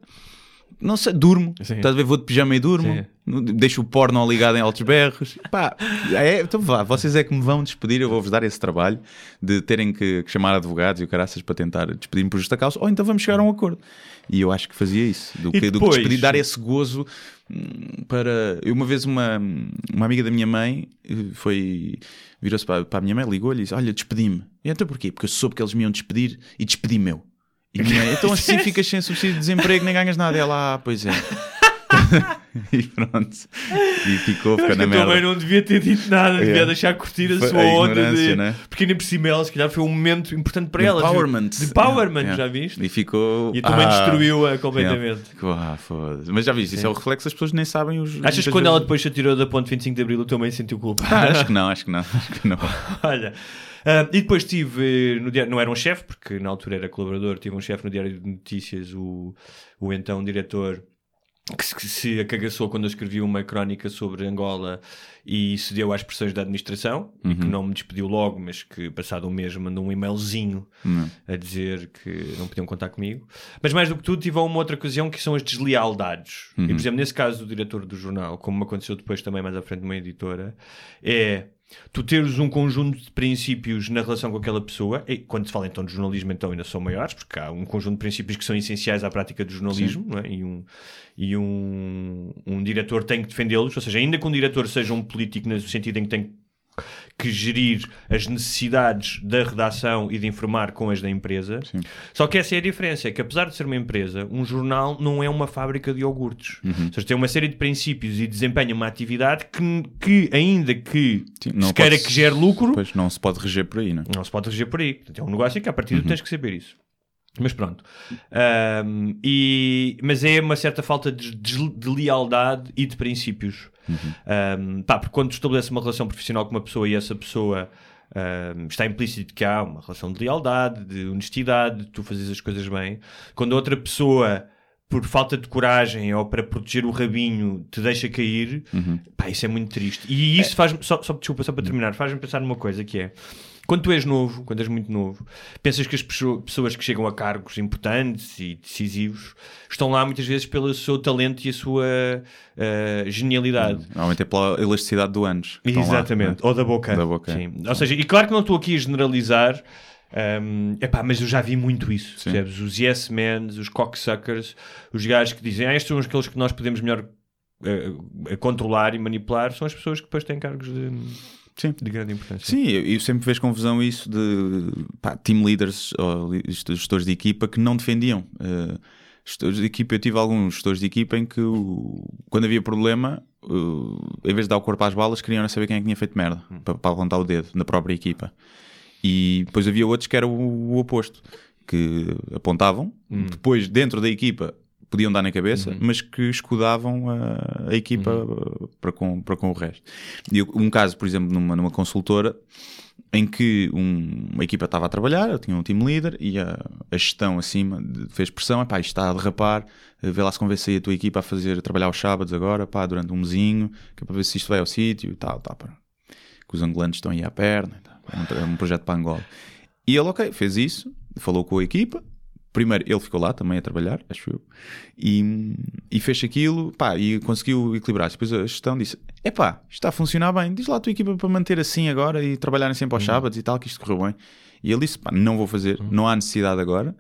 A: não sei, durmo.
B: Sim.
A: Estás a ver? Vou de pijama e durmo.
B: Sim.
A: Deixo o porno ligado em altos berros. Pá, é, então vá, vocês é que me vão despedir. Eu vou-vos dar esse trabalho de terem que, que chamar advogados e o caraças para tentar despedir-me por justa causa. Ou então vamos chegar a um acordo. E eu acho que fazia isso. Do que, do que
B: depois?
A: despedir, dar esse gozo para. Eu, uma vez, uma, uma amiga da minha mãe eh, foi. Virou-se para, para a minha mãe, ligou-lhe e disse: Olha, despedi-me. E então porquê? Porque eu soube que eles me iam despedir e despedi-me eu. E minha mãe, então assim ficas sem subsídio de desemprego, nem ganhas nada. E ela, ah, pois é. e pronto. E ficou, ficou na merda.
B: não devia ter dito nada, devia
A: É.
B: deixar curtir a sua
A: a
B: onda de...
A: né?
B: Porque ainda por cima ela, se calhar, foi um momento importante para ela.
A: Empowerment.
B: De empowerment,
A: É,
B: já viste?
A: E ficou.
B: E mãe
A: ah,
B: destruiu-a completamente.
A: Ficou, ah, foda-se. Mas já viste, isso é o reflexo, as pessoas nem sabem os.
B: Achas que quando ela depois se atirou da ponte 25 de Abril, a tua mãe sentiu culpa?
A: Ah, acho que não, acho que não. Acho que não.
B: Olha, ah, e depois tive no diário, não era um chefe, porque na altura era colaborador, tive um chefe no Diário de Notícias, o, o então diretor, que se, se acagaçou quando eu escrevi uma crónica sobre Angola e cedeu às pressões da administração, e que não me despediu logo, mas que passado um mês mandou um e-mailzinho a dizer que não podiam contar comigo. Mas mais do que tudo, tive uma outra ocasião que são as deslealdades. E, por exemplo, nesse caso do diretor do jornal, como me aconteceu depois também mais à frente de uma editora, é tu teres um conjunto de princípios na relação com aquela pessoa, e quando se fala então de jornalismo, então ainda são maiores, porque há um conjunto de princípios que são essenciais à prática do jornalismo, é? e, um, e um, um diretor tem que defendê-los, ou seja, ainda que um diretor seja um político no sentido em que tem que gerir as necessidades da redação e de informar com as da empresa.
A: Sim.
B: Só que essa é a diferença, é que apesar de ser uma empresa, um jornal não é uma fábrica de iogurtes.
A: Uhum.
B: Ou seja, tem uma série de princípios e desempenha uma atividade que, que ainda que
A: Sim,
B: se queira
A: pode-
B: que gere lucro,
A: Pois não se pode reger por aí, não é?
B: não se pode reger por aí. Portanto, é um negócio que a partir
A: Uhum.
B: tens que saber isso. Mas pronto. Ahm, e, mas é uma certa falta de, de- de lealdade e de princípios.
A: Uhum.
B: Ahm, pá, porque quando tu estabeleces uma relação profissional com uma pessoa e essa pessoa ahm, está implícito que há uma relação de lealdade, de honestidade, de tu fazes as coisas bem. Quando outra pessoa, por falta de coragem ou para proteger o rabinho, te deixa cair, pá, isso é muito triste. E isso faz-me, só, só, desculpa, só para terminar, faz-me pensar numa coisa que é. Quando tu és novo, quando és muito novo, pensas que as pesso- pessoas que chegam a cargos importantes e decisivos estão lá muitas vezes pelo seu talento e a sua ah, genialidade.
A: Normalmente é pela elasticidade do lá,
B: Exatamente,
A: não é?
B: ou da boca.
A: Da boca,
B: Sim.
A: é.
B: Ou seja, e claro que não estou aqui a generalizar, hum, epá, mas eu já vi muito isso.
A: Sim.
B: Percebes? Os yes men, os cocksuckers, os gajos que dizem, ah, estes são aqueles que nós podemos melhor eh, controlar e manipular, são as pessoas que depois têm cargos de,
A: Sim.
B: de grande importância.
A: Sim, eu, eu sempre vejo confusão isso de pá, team leaders ou gestores de equipa que não defendiam. Eh, gestores de equipa, eu tive alguns gestores de equipa em que quando havia problema, o- em vez de dar o corpo às balas, queriam saber quem é que tinha feito merda para, para apontar o dedo na própria equipa. E depois havia outros que era o, o oposto, que apontavam, depois dentro da equipa podiam dar na cabeça, mas que escudavam a, a equipa uh, para, com, para com o resto. E um caso, por exemplo, numa, numa consultora, em que um- uma equipa estava a trabalhar, eu tinha um team leader e a, a gestão acima de- fez pressão, pá, isto está a derrapar, eh, vê lá se convence aí a tua equipa a fazer, a trabalhar aos sábados agora, pá, durante um mesinho, que é para ver se isto vai ao sítio e tal, tal, pá, que os angolanos estão aí à perna, e tal. É um, é um projeto para Angola. E ele, ok, fez isso, falou com a equipa. Primeiro, ele ficou lá também a trabalhar, acho eu, e, e fez aquilo, pá, e conseguiu equilibrar. Depois a gestão disse: Epá, isto está a funcionar bem, diz lá a tua equipa para manter assim agora e trabalharem sempre aos sábados e tal, que isto correu bem. E ele disse: Pá, não vou fazer, não há necessidade agora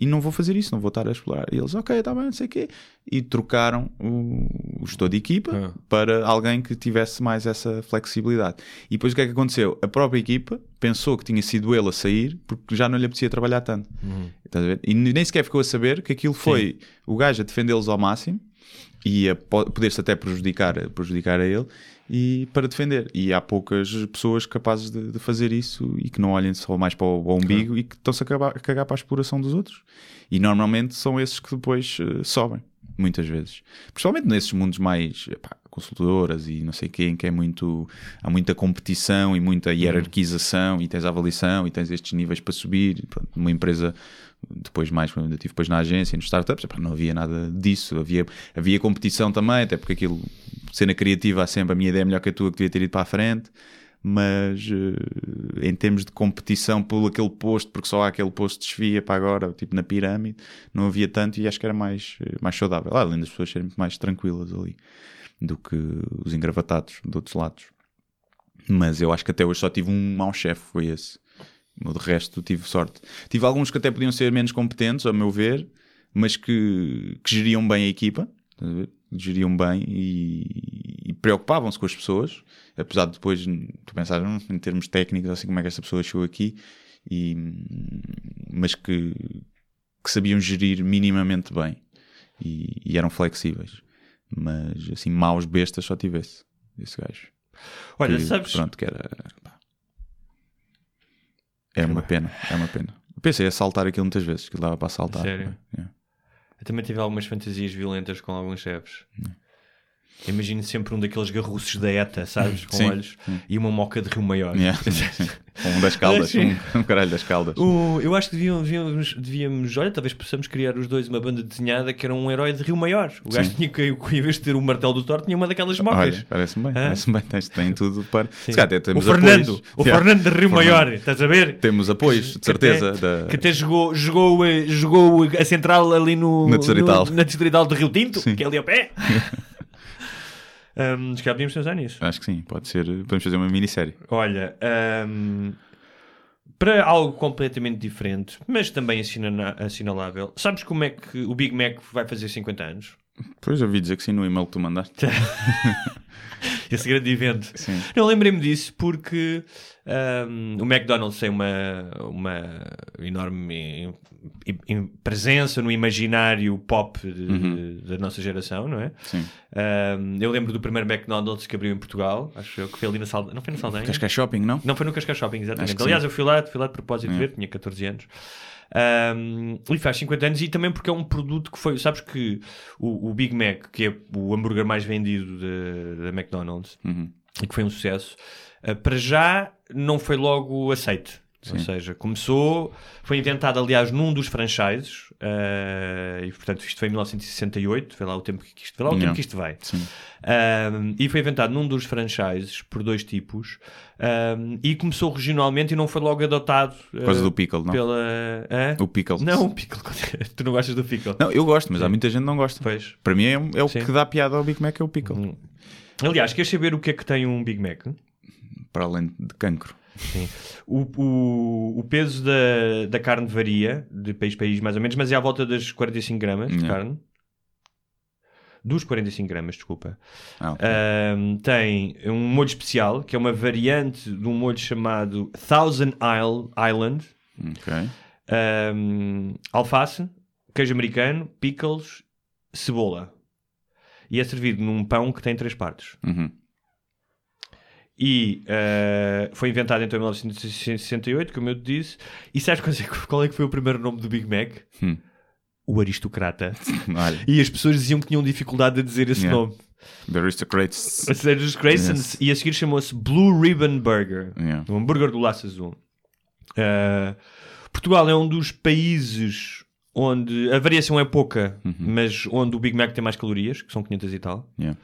A: e não vou fazer isso, não vou estar a explorar. E eles, ok, está bem, não sei o quê. E trocaram o, o gestor de equipa para alguém que tivesse mais essa flexibilidade. E depois o que é que aconteceu? A própria equipa pensou que tinha sido ele a sair porque já não lhe apetecia trabalhar tanto. Ver? E nem sequer ficou a saber que aquilo foi o gajo a defendê-los ao máximo e a po- poder-se até prejudicar, prejudicar a ele e para defender. E há poucas pessoas capazes de, de fazer isso e que não olhem só mais para o, para o umbigo e que estão-se a, cagar- a cagar para a exploração dos outros. E normalmente são esses que depois eh, sobem, muitas vezes. Principalmente nesses mundos mais epá, consultoras e não sei quem, que é muito. Há muita competição e muita hierarquização e tens a avaliação e tens estes níveis para subir. Pronto, numa empresa depois mais quando eu estive depois na agência nos startups não havia nada disso havia, havia competição também até porque aquilo cena criativa há sempre a minha ideia é melhor que a tua que devia ter ido para a frente mas eh, em termos de competição por aquele posto porque só há aquele posto de desvia para agora tipo na pirâmide não havia tanto e acho que era mais, eh, mais saudável além das pessoas serem mais tranquilas ali do que os engravatados de outros lados mas eu acho que até hoje só tive um mau chefe, foi esse. No de resto tive sorte. Tive alguns que até podiam ser menos competentes, a meu ver, mas que, que geriam bem a equipa, geriam bem e, e preocupavam-se com as pessoas, apesar de depois tu pensar "Hum, em termos técnicos, assim como é que esta pessoa chegou aqui, e, mas que, que sabiam gerir minimamente bem e, e eram flexíveis. Mas assim, maus bestas só tivesse esse gajo.
B: Olha,
A: que,
B: sabes,
A: Pronto, que era. É uma pena, é uma pena. Pensei em assaltar aquilo muitas vezes, que dava para assaltar.
B: Sério?
A: É.
B: eu também tive algumas fantasias violentas com alguns chefes. Imagino sempre um daqueles garruços da ETA, sabes? Com
A: Sim,
B: olhos e uma moca de Rio Maior.
A: Yeah, sim. Um das caldas,
B: Sim.
A: um, um caralho das caldas.
B: O- eu acho que devíamos, devíamos, devíamos, olha, talvez possamos criar os dois uma banda desenhada que era um herói de Rio Maior. O gajo
A: Sim.
B: tinha que, em vez de ter o martelo do Thor, tinha uma daquelas mocas.
A: Parece-me bem,
B: Hã?
A: parece-me bem. Tens, tem tudo para.
B: Sim.
A: Se calhar até
B: o
A: temos
B: Fernando,
A: apoios.
B: o
A: Yeah.
B: Fernando de Rio
A: Fernando.
B: Maior, estás a ver?
A: Temos apoios, de
B: Que
A: certeza.
B: até,
A: da...
B: que até jogou, jogou, eh, jogou a central ali no,
A: Na Distrital.
B: no- na Distrital de Rio Tinto,
A: Sim.
B: que é ali ao pé. Um, se calhar podíamos pensar nisso.
A: Acho que sim, pode ser. Podemos fazer uma minissérie.
B: Olha, um, para algo completamente diferente, mas também assinalável, sabes como é que o Big Mac vai fazer 50 anos?
A: Pois ouvi dizer que sim no e-mail que tu mandaste.
B: Esse grande evento.
A: Sim.
B: Não, lembrei-me disso porque um, o McDonald's tem uma, uma enorme presença no imaginário pop de- da nossa geração, não é?
A: Sim.
B: Um, eu lembro do primeiro McDonald's que abriu em Portugal, acho eu que foi ali na Saldanha. Não foi na Saldanha?
A: Cascais Shopping, não?
B: Não foi no Cascais Shopping, exatamente. Aliás,
A: sim.
B: eu fui lá, fui lá de propósito ver, tinha 14 anos. Um, e faz 50 anos e também porque é um produto que foi, sabes que o, o Big Mac, que é o hambúrguer mais vendido da- McDonald's
A: Uhum.
B: e que foi um sucesso, uh, para já não foi logo aceito. Ou seja, começou, foi inventado aliás num dos franchises uh, e portanto isto foi em 1968, vê lá o tempo que isto, vê lá o tempo que isto vai.
A: Sim.
B: Um, e foi inventado num dos franchises por dois tipos um, e começou regionalmente e não foi logo adotado
A: Por causa
B: uh,
A: do pickle, não?
B: pela hã?
A: O pickle.
B: não o pickle tu não gostas do pickle
A: Não, eu gosto, mas há muita gente que não gosta.
B: pois
A: Para mim é, é o
B: Sim.
A: que dá piada ao Big Mac, é o pickle.
B: aliás queres saber o que é que tem um Big Mac
A: Para além de cancro.
B: O, o, o peso da, da carne varia de país a país mais ou menos mas é à volta das 45 gramas de carne dos 45 gramas, desculpa
A: Ah, ok.
B: Um, tem um molho especial, que é uma variante de um molho chamado Thousand Isle, Island,
A: Ok.
B: um, alface, queijo americano, pickles, cebola. E é servido num pão que tem três partes.
A: Uhum.
B: E uh, foi inventado então em 1968, como eu te disse. E sabes qual é, qual é que foi o primeiro nome do Big Mac?
A: Hum.
B: O aristocrata.
A: Olha,
B: E as pessoas diziam que tinham dificuldade a dizer esse
A: Yeah.
B: nome.
A: The Aristocrats.
B: A série dos Graysons. E a seguir chamou-se Blue Ribbon Burger.
A: Yeah.
B: O hambúrguer do laço azul. Uh, Portugal é um dos países onde a variação é pouca, mas onde o Big Mac tem mais calorias, que são 500 e tal.
A: Yeah.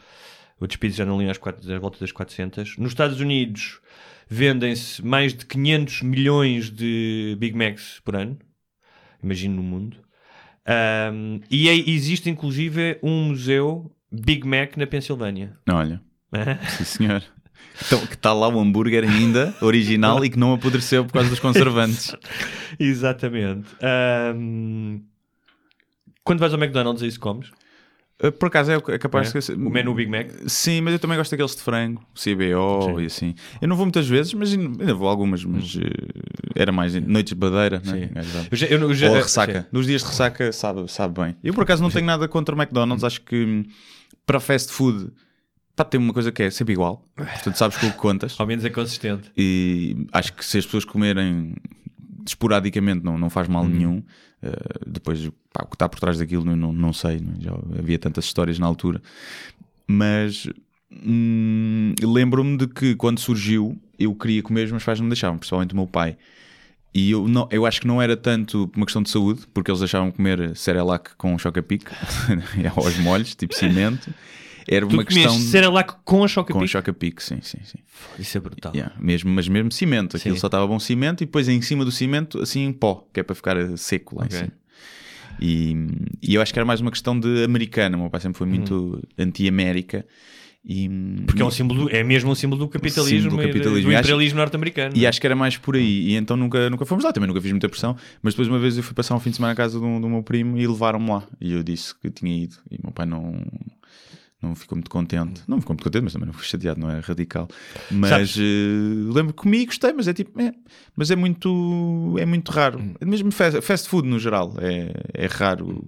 B: Outros países já não liam às, quatro, à volta das 400. Nos Estados Unidos vendem-se mais de 500 milhões de Big Macs por ano. Imagino no mundo. Um, e é- existe inclusive um museu Big Mac na Pensilvânia.
A: Olha, sim senhor. Então, que está lá o hambúrguer ainda, original, e que não apodreceu por causa dos conservantes.
B: Exatamente. Um, quando vais ao McDonald's, é isso que comes?
A: Uh, Por acaso é é capaz
B: É?
A: de.
B: O menu Big Mac?
A: Sim, mas eu também gosto daqueles de frango, CBO e assim. Eu não vou muitas vezes, mas ainda vou algumas, mas uh, era mais noites de badeira, né?
B: Sim. Eu já- eu já-
A: Ou ressaca.
B: sim.
A: Nos dias de ressaca sabe, sabe bem. Eu por acaso não tenho nada contra o McDonald's, acho que hum, para fast food pá, tem uma coisa que é sempre igual. Portanto, sabes com o que contas.
B: Ao menos é consistente.
A: E acho que se as pessoas comerem esporadicamente não, não faz mal nenhum. Uh, depois, pá, o que está por trás daquilo não, não, sei. não é? Já havia tantas histórias na altura. Mas hum, lembro-me de que quando surgiu eu queria comer, os meus pais não me deixavam, principalmente o meu pai. E eu, não, eu acho que não era tanto uma questão de saúde, porque eles deixavam comer Cerelac com choca-pique aos molhos, tipo cimento. Era
B: Tu
A: uma questão
B: comeste Cerelac com a choca
A: com choca-pique, sim, sim, sim.
B: Isso é brutal.
A: Yeah, mesmo, mas mesmo cimento, aquilo
B: Sim.
A: só estava bom cimento e depois em cima do cimento assim em pó, que é para ficar seco lá
B: Ok.
A: em cima. E, e eu acho que era mais uma questão de americana. O meu pai sempre foi muito anti-América. E,
B: Porque é, um símbolo, é mesmo um símbolo do capitalismo,
A: Símbolo do capitalismo.
B: do imperialismo norte-americano.
A: e acho que era mais por aí. E então nunca, nunca fomos lá. Também nunca fiz muita pressão. Mas depois uma vez eu fui passar um fim de semana à casa do, do meu primo e levaram-me lá. E eu disse que tinha ido. E o meu pai não. Não ficou muito contente. Não ficou muito contente, mas também não fui chateado, não é radical. Mas
B: Sabes-
A: eh, lembro que comi gostei, mas é tipo. é, mas é muito. É muito raro.
B: Hum.
A: Mesmo fast, fast food no geral. É, é raro.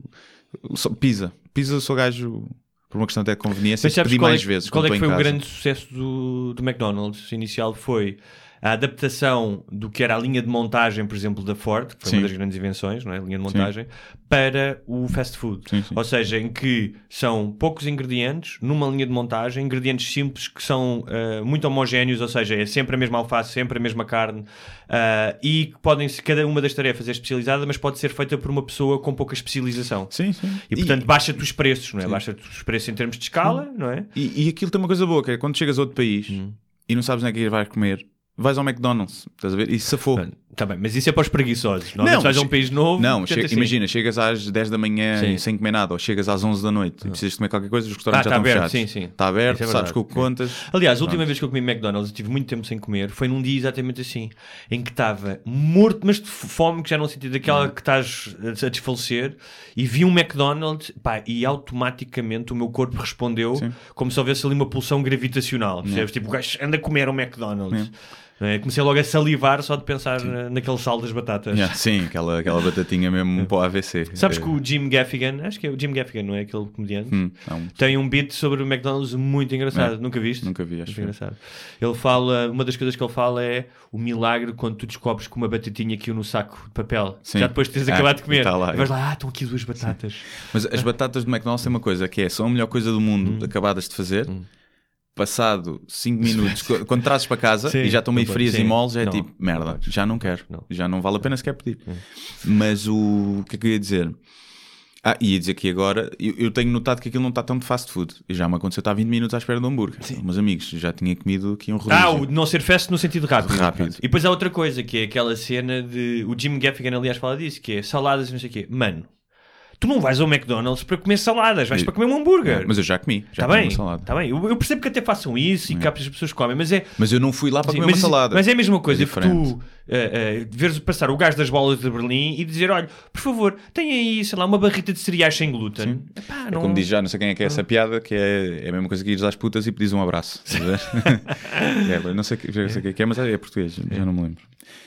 A: Só, pizza. Pizza sou gajo. Por uma questão até de conveniência,
B: Mas sabes
A: pedi
B: qual
A: mais
B: é,
A: vezes.
B: qual é que foi o grande sucesso do, do McDonald's? Inicial foi a adaptação do que era a linha de montagem, por exemplo, da Ford, que foi
A: Sim.
B: uma das grandes invenções, não é? a linha de montagem, para o fast food.
A: Sim, sim.
B: Ou seja, em que são poucos ingredientes numa linha de montagem, ingredientes simples que são ah, muito homogéneos, ou seja, é sempre a mesma alface, sempre a mesma carne, ah, e que podem ser, cada uma das tarefas é especializada, mas pode ser feita por uma pessoa com pouca especialização.
A: Sim, sim.
B: E portanto baixa-te os preços, não é? Baixa-te os preços em termos de escala, não é?
A: E, e aquilo tem uma coisa boa, que é quando chegas a outro país
B: Hum.
A: e não sabes onde é que vais comer, vais ao McDonald's, estás a ver? E safou.
B: Mano, Tá bem, mas isso é para os preguiçosos. Normalmente vais a um país novo.
A: Não, che-
B: assim.
A: imagina, chegas às 10 da manhã
B: Sim.
A: sem comer nada, ou chegas às 11 da noite e precisas comer qualquer coisa, os restaurantes
B: Ah,
A: já
B: tá
A: estão
B: aberto,
A: fechados.
B: sim, sim.
A: Está aberto,
B: é
A: sabes com o que
B: sim.
A: contas.
B: Aliás, a última vez que eu comi McDonald's, eu tive muito tempo sem comer, foi num dia exatamente assim, em que estava morto, mas de fome, que já não senti daquela que estás a desfalecer, e vi um McDonald's, pá, e automaticamente o meu corpo respondeu como se houvesse ali uma pulsão gravitacional. Percebes? Tipo, o gajo anda a comer um McDonald's. Não é? Comecei logo a salivar só de pensar na- naquele sal das batatas.
A: Yeah, sim, aquela, aquela batatinha mesmo para o AVC.
B: Sabes
A: É,
B: que o Jim Gaffigan, acho que é o Jim Gaffigan, não é aquele comediante?
A: hum, não,
B: Tem um beat sobre o McDonald's muito engraçado.
A: É.
B: Nunca viste?
A: Nunca vi, acho
B: Muito
A: que-
B: engraçado. Ele fala, uma das coisas que ele fala é o milagre quando tu descobres que uma batatinha caiu no saco de papel.
A: Sim.
B: Já depois de teres
A: Ah,
B: acabado de comer.
A: tá lá.
B: E vais lá, ah, estão aqui duas batatas.
A: Mas as batatas do McDonald's têm uma coisa que é, são a melhor coisa do mundo acabadas de fazer. Passado 5 minutos, qu- quando trazes para casa
B: Sim,
A: e já estão meio
B: não
A: frias
B: pode-
A: e
B: sim.
A: moles, é
B: Não,
A: tipo,
B: não
A: merda,
B: podes.
A: já não quero,
B: Não.
A: já não vale a pena sequer pedir. Mas o, o que é que eu ia dizer? Ah, ia dizer que agora eu, eu tenho notado que aquilo não está tão de fast food. E já me aconteceu estar 20 minutos à espera de um hambúrguer. Meus amigos, já tinha comido aqui um rodízio.
B: Ah, o não ser fast no sentido rápido.
A: Rápido.
B: E depois há outra coisa, que é aquela cena de. O Jim Gaffigan, aliás, fala disso, que é saladas e não sei o quê. Mano, tu não vais ao McDonald's para comer saladas, vais para comer um hambúrguer.
A: Mas eu já comi, já
B: Está
A: comi
B: bem,
A: uma salada.
B: está bem. Eu, eu percebo que até façam isso e que há as pessoas comem, mas é.
A: Mas eu não fui lá para comer
B: mas,
A: uma salada.
B: mas é a mesma coisa
A: É
B: que tu eh, eh, veres passar o gajo das bolas de Berlim e dizer: olha, por favor, tem aí, sei lá, uma barrita de cereais sem glúten. Epá,
A: É
B: não-
A: como diz já, não sei quem é que é essa piada, que é, é a mesma coisa que ires às putas e pedis um abraço. É, não sei, já sei o que é, mas é português, já não me lembro.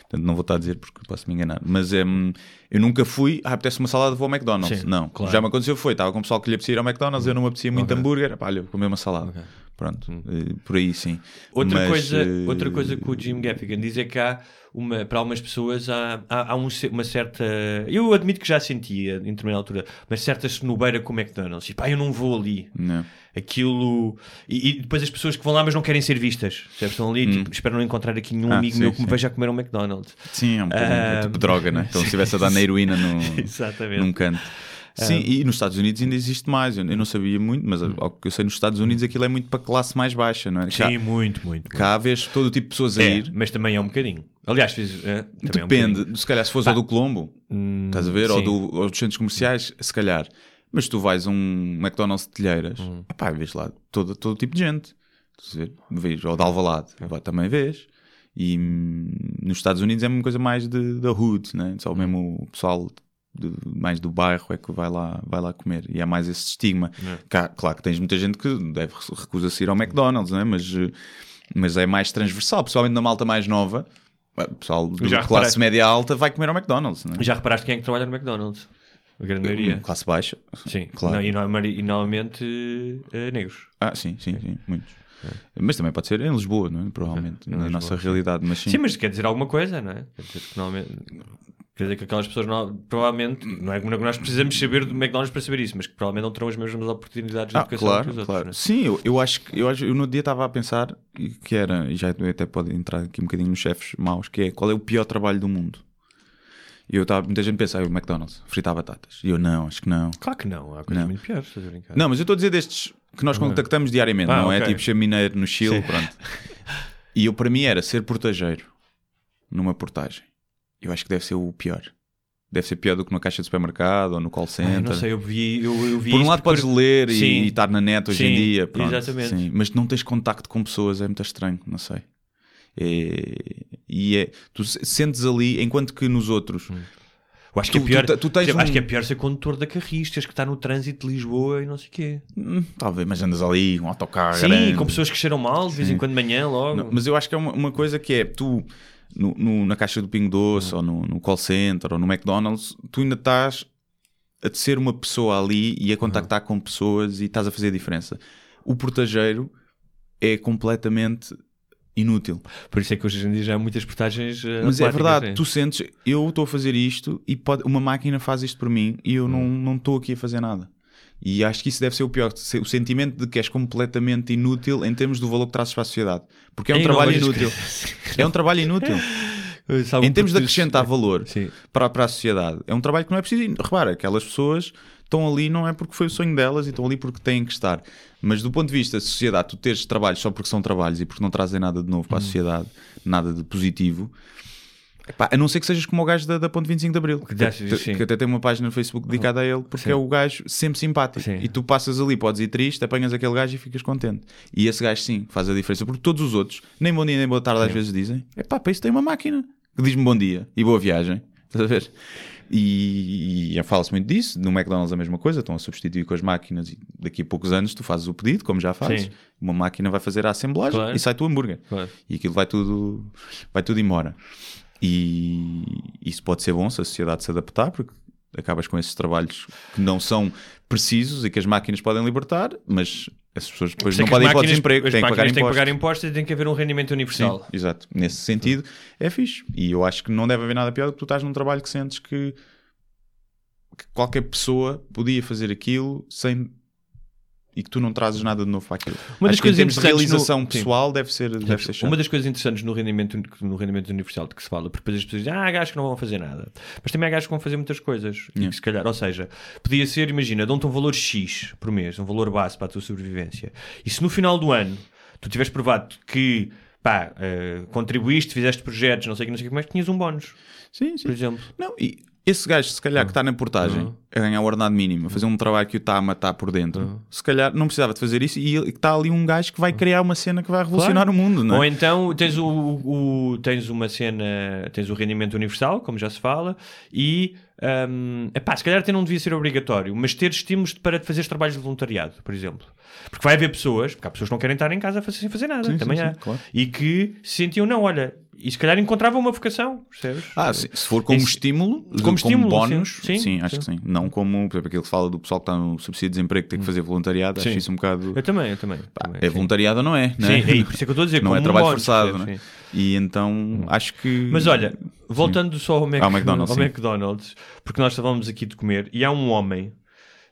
A: Portanto, não vou estar a dizer porque posso me enganar. Mas hum, eu nunca fui, ah, apetece uma salada, vou ao McDonald's.
B: Sim,
A: não,
B: claro.
A: já me aconteceu, foi, estava com o pessoal que lhe apetecia ir ao McDonald's, eu não me apetecia muito hambúrguer, pá, olha, comer uma salada. Pronto, eh, por aí sim.
B: Outra,
A: Mas,
B: coisa,
A: eh,
B: outra coisa que o Jim Gaffigan diz é que há, uma, para algumas pessoas, há, há, há um uma certa. Eu admito que já sentia, em determinada altura, uma certa senobeira com o McDonald's. E pá, eu não vou ali.
A: Não.
B: Aquilo. E, e depois as pessoas que vão lá, mas não querem ser vistas. percebes? Estão ali, tipo, esperam não encontrar aqui nenhum
A: Hum. Ah,
B: amigo
A: sim,
B: meu que me veja a comer um McDonald's.
A: Sim, é um bocadinho, é
B: Ah,
A: tipo droga, né? Então se estivesse a dar na heroína no, num canto. Sim, e nos Estados Unidos ainda existe mais. Eu não sabia muito, mas ao que eu sei, nos Estados Unidos aquilo é muito para classe mais baixa, não é? Cá,
B: Sim, muito, muito.
A: cá vês todo o tipo de pessoas a
B: É,
A: ir.
B: mas também é um bocadinho. Aliás, fiz, é, também é um.
A: Depende, se calhar se fores ao do Colombo, estás a ver, ou, do, ou dos centros comerciais, se calhar. Mas tu vais a um McDonald's de telheiras,
B: Hum.
A: epá, vês lá todo, todo tipo de gente. Vês, ou de Alvalade, epá, também vês. E hum, nos Estados Unidos é uma coisa mais de, da hood, né?
B: Hum.
A: só mesmo o pessoal de- mais do bairro é que vai lá, vai lá comer. E há mais esse estigma.
B: É.
A: Claro que tens muita gente que deve recusa-se ir ao McDonald's, né? mas, eh, mas é mais transversal, principalmente na malta mais nova. O pessoal de classe média alta vai comer ao McDonald's, né?
B: Já reparaste quem é que trabalha no McDonald's? A grande maioria.
A: Classe baixa.
B: Sim,
A: claro.
B: Não, e, no- e normalmente eh, negros.
A: Ah, sim, sim, sim, muitos. Mas também pode ser em Lisboa, não é? provavelmente,
B: Em
A: na
B: Lisboa,
A: nossa
B: sim.
A: realidade. Mas sim,
B: Sim. mas quer dizer alguma coisa, não é? Quer dizer que normalmente. Quer dizer que aquelas pessoas não- provavelmente, não é como nós precisamos saber do McDonald's para saber isso, mas que provavelmente não terão as mesmas oportunidades de
A: Ah,
B: educação que
A: claro,
B: os outros.
A: claro.
B: não é?
A: Sim, eu, eu acho que eu, eu no dia estava a pensar que era, e já até pode entrar aqui um bocadinho nos chefes maus, que é qual é o pior trabalho do mundo. E eu estava, muita gente pensa, ah, o McDonald's, fritar batatas. E eu não, acho que não.
B: Claro que não, há coisas
A: Não.
B: muito piores, estás a brincar.
A: Não, mas eu estou a dizer destes que nós contactamos diariamente,
B: Ah,
A: não é
B: ok.
A: tipo chamineiro no Chile, pronto. E eu, para mim, era ser portageiro numa portagem. Eu acho que deve ser o pior. Deve ser pior do que numa caixa de supermercado ou no call
B: Ah,
A: center.
B: não sei, eu vi, eu, eu vi
A: Por um lado podes
B: porque-
A: ler e,
B: Sim.
A: e estar na net hoje em
B: Sim,
A: dia, pronto,
B: exatamente.
A: sim. mas não tens contacto com pessoas, é muito estranho, não sei. É- e é, tu se- sentes ali, enquanto que nos outros,
B: Eu acho que
A: Tu-
B: é pior,
A: tu- tu tens
B: eu acho
A: um-
B: que é pior ser condutor da Carris, teres que estar no trânsito de Lisboa e não sei o quê.
A: hum, talvez, mas andas ali, um autocarro
B: Sim,
A: grande.
B: com pessoas que cheiram mal de vez em quando de manhã logo.
A: Não, mas eu acho que é uma, uma coisa que é tu no, no- na caixa do Pingo Doce ou no, no call center ou no McDonald's, tu ainda estás a ser uma pessoa ali e a contactar com pessoas e estás a fazer a diferença. O portageiro é completamente inútil.
B: Por isso é que hoje em dia já há muitas portagens. eh,
A: Mas é verdade,
B: é.
A: tu sentes, eu estou a fazer isto e pode, uma máquina faz isto por mim e eu não
B: Hum.
A: não estou aqui a fazer nada. E acho que isso deve ser o pior, o sentimento de que és completamente inútil em termos do valor que trazes para a sociedade. Porque é um trabalho inútil. É um trabalho inútil. Em termos de acrescentar valor
B: Sim.
A: para, para a sociedade. É um trabalho que não é preciso. ir. Repara, aquelas pessoas estão ali não é porque foi o sonho delas e estão ali porque têm que estar. Mas do ponto de vista da sociedade, tu teres trabalhos só porque são trabalhos e porque não trazem nada de novo para a sociedade, nada de positivo, Pá, a não ser que sejas como o gajo da, da Ponte 25 de Abril, que,
B: já-
A: que-
B: sim.
A: que até tem uma página no Facebook dedicada a ele, porque
B: Sim.
A: é o gajo sempre simpático.
B: Sim.
A: E tu passas ali, podes ir triste, apanhas aquele gajo e ficas contente. E esse gajo sim faz a diferença, porque todos os outros, nem bom dia nem boa tarde, às vezes dizem: é pá, para isso tem uma máquina que diz-me bom dia e boa viagem. Estás a ver? E, e fala-se muito disso. No McDonald's a mesma coisa, estão a substituir com as máquinas e daqui a poucos anos tu fazes o pedido, como já fazes.
B: Sim.
A: Uma máquina vai fazer a assemblagem
B: Claro.
A: e sai o hambúrguer.
B: Claro.
A: E aquilo vai tudo, vai tudo embora. E isso pode ser bom se a sociedade se adaptar, porque acabas com esses trabalhos que não são precisos e que as máquinas podem libertar, mas as pessoas depois não podem ir para o desemprego, têm que pagar
B: têm que pagar impostos e tem que haver um rendimento
A: Sim,
B: universal.
A: exato. Nesse sentido, é fixe. E eu acho que não deve haver nada pior do que tu estás num trabalho que sentes que, que qualquer pessoa podia fazer aquilo sem. E que tu não trazes nada de novo para aquilo.
B: Uma das
A: acho que em
B: coisas
A: termos de
B: interessantes no-
A: realização
B: Sim.
A: pessoal deve ser, deve ser.
B: Uma das coisas interessantes no rendimento, no rendimento universal de que se fala, porque depois as pessoas dizem, ah, há gajos que não vão fazer nada. Mas também há gajos que vão fazer muitas coisas. E
A: Yeah.
B: que se calhar, ou seja, podia ser, imagina, dão-te um valor X por mês, um valor base para a tua sobrevivência. E se no final do ano tu tiveres provado que pá, eh, contribuíste, fizeste projetos, não sei o que, não sei o que mais, tinhas um bónus,
A: Sim, sim.
B: por exemplo.
A: Não, e esse gajo, se calhar, que está na portagem a ganhar o ordenado mínimo, a fazer um trabalho que o está a matar por dentro, se calhar não precisava de fazer isso e está ali um gajo que vai criar uma cena que vai revolucionar
B: Claro.
A: o mundo, não é?
B: Ou então tens, o, o- tens uma cena, tens o rendimento universal, como já se fala, e hum, epá, se calhar até não devia ser obrigatório, mas ter estímulos para fazer trabalhos de voluntariado, por exemplo. Porque vai haver pessoas, porque há pessoas que não querem estar em casa sem fazer nada,
A: Sim, sim,
B: também
A: sim,
B: há,
A: claro.
B: e que se sentiam, não, olha, e se calhar encontravam uma vocação, percebes?
A: Ah, sim. se for como
B: Isso-
A: estímulo,
B: como estímulo,
A: bónus,
B: sim.
A: sim,
B: Sim,
A: acho
B: sim.
A: que sim. Não como, por exemplo, aquilo que se fala do pessoal que está no subsídio de desemprego que tem que fazer voluntariado,
B: Sim.
A: acho isso um bocado.
B: Eu também, eu também. também,
A: É voluntariado ou não é? Não é?
B: Sim, é por isso é que eu estou a dizer,
A: Não é
B: um
A: trabalho
B: bónus,
A: forçado,
B: percebes?
A: é?
B: Sim.
A: E então acho que.
B: Mas olha, voltando só ao, Mac-
A: Ao McDonald's,
B: ao. McDonald's, porque nós estávamos aqui de comer, e há um homem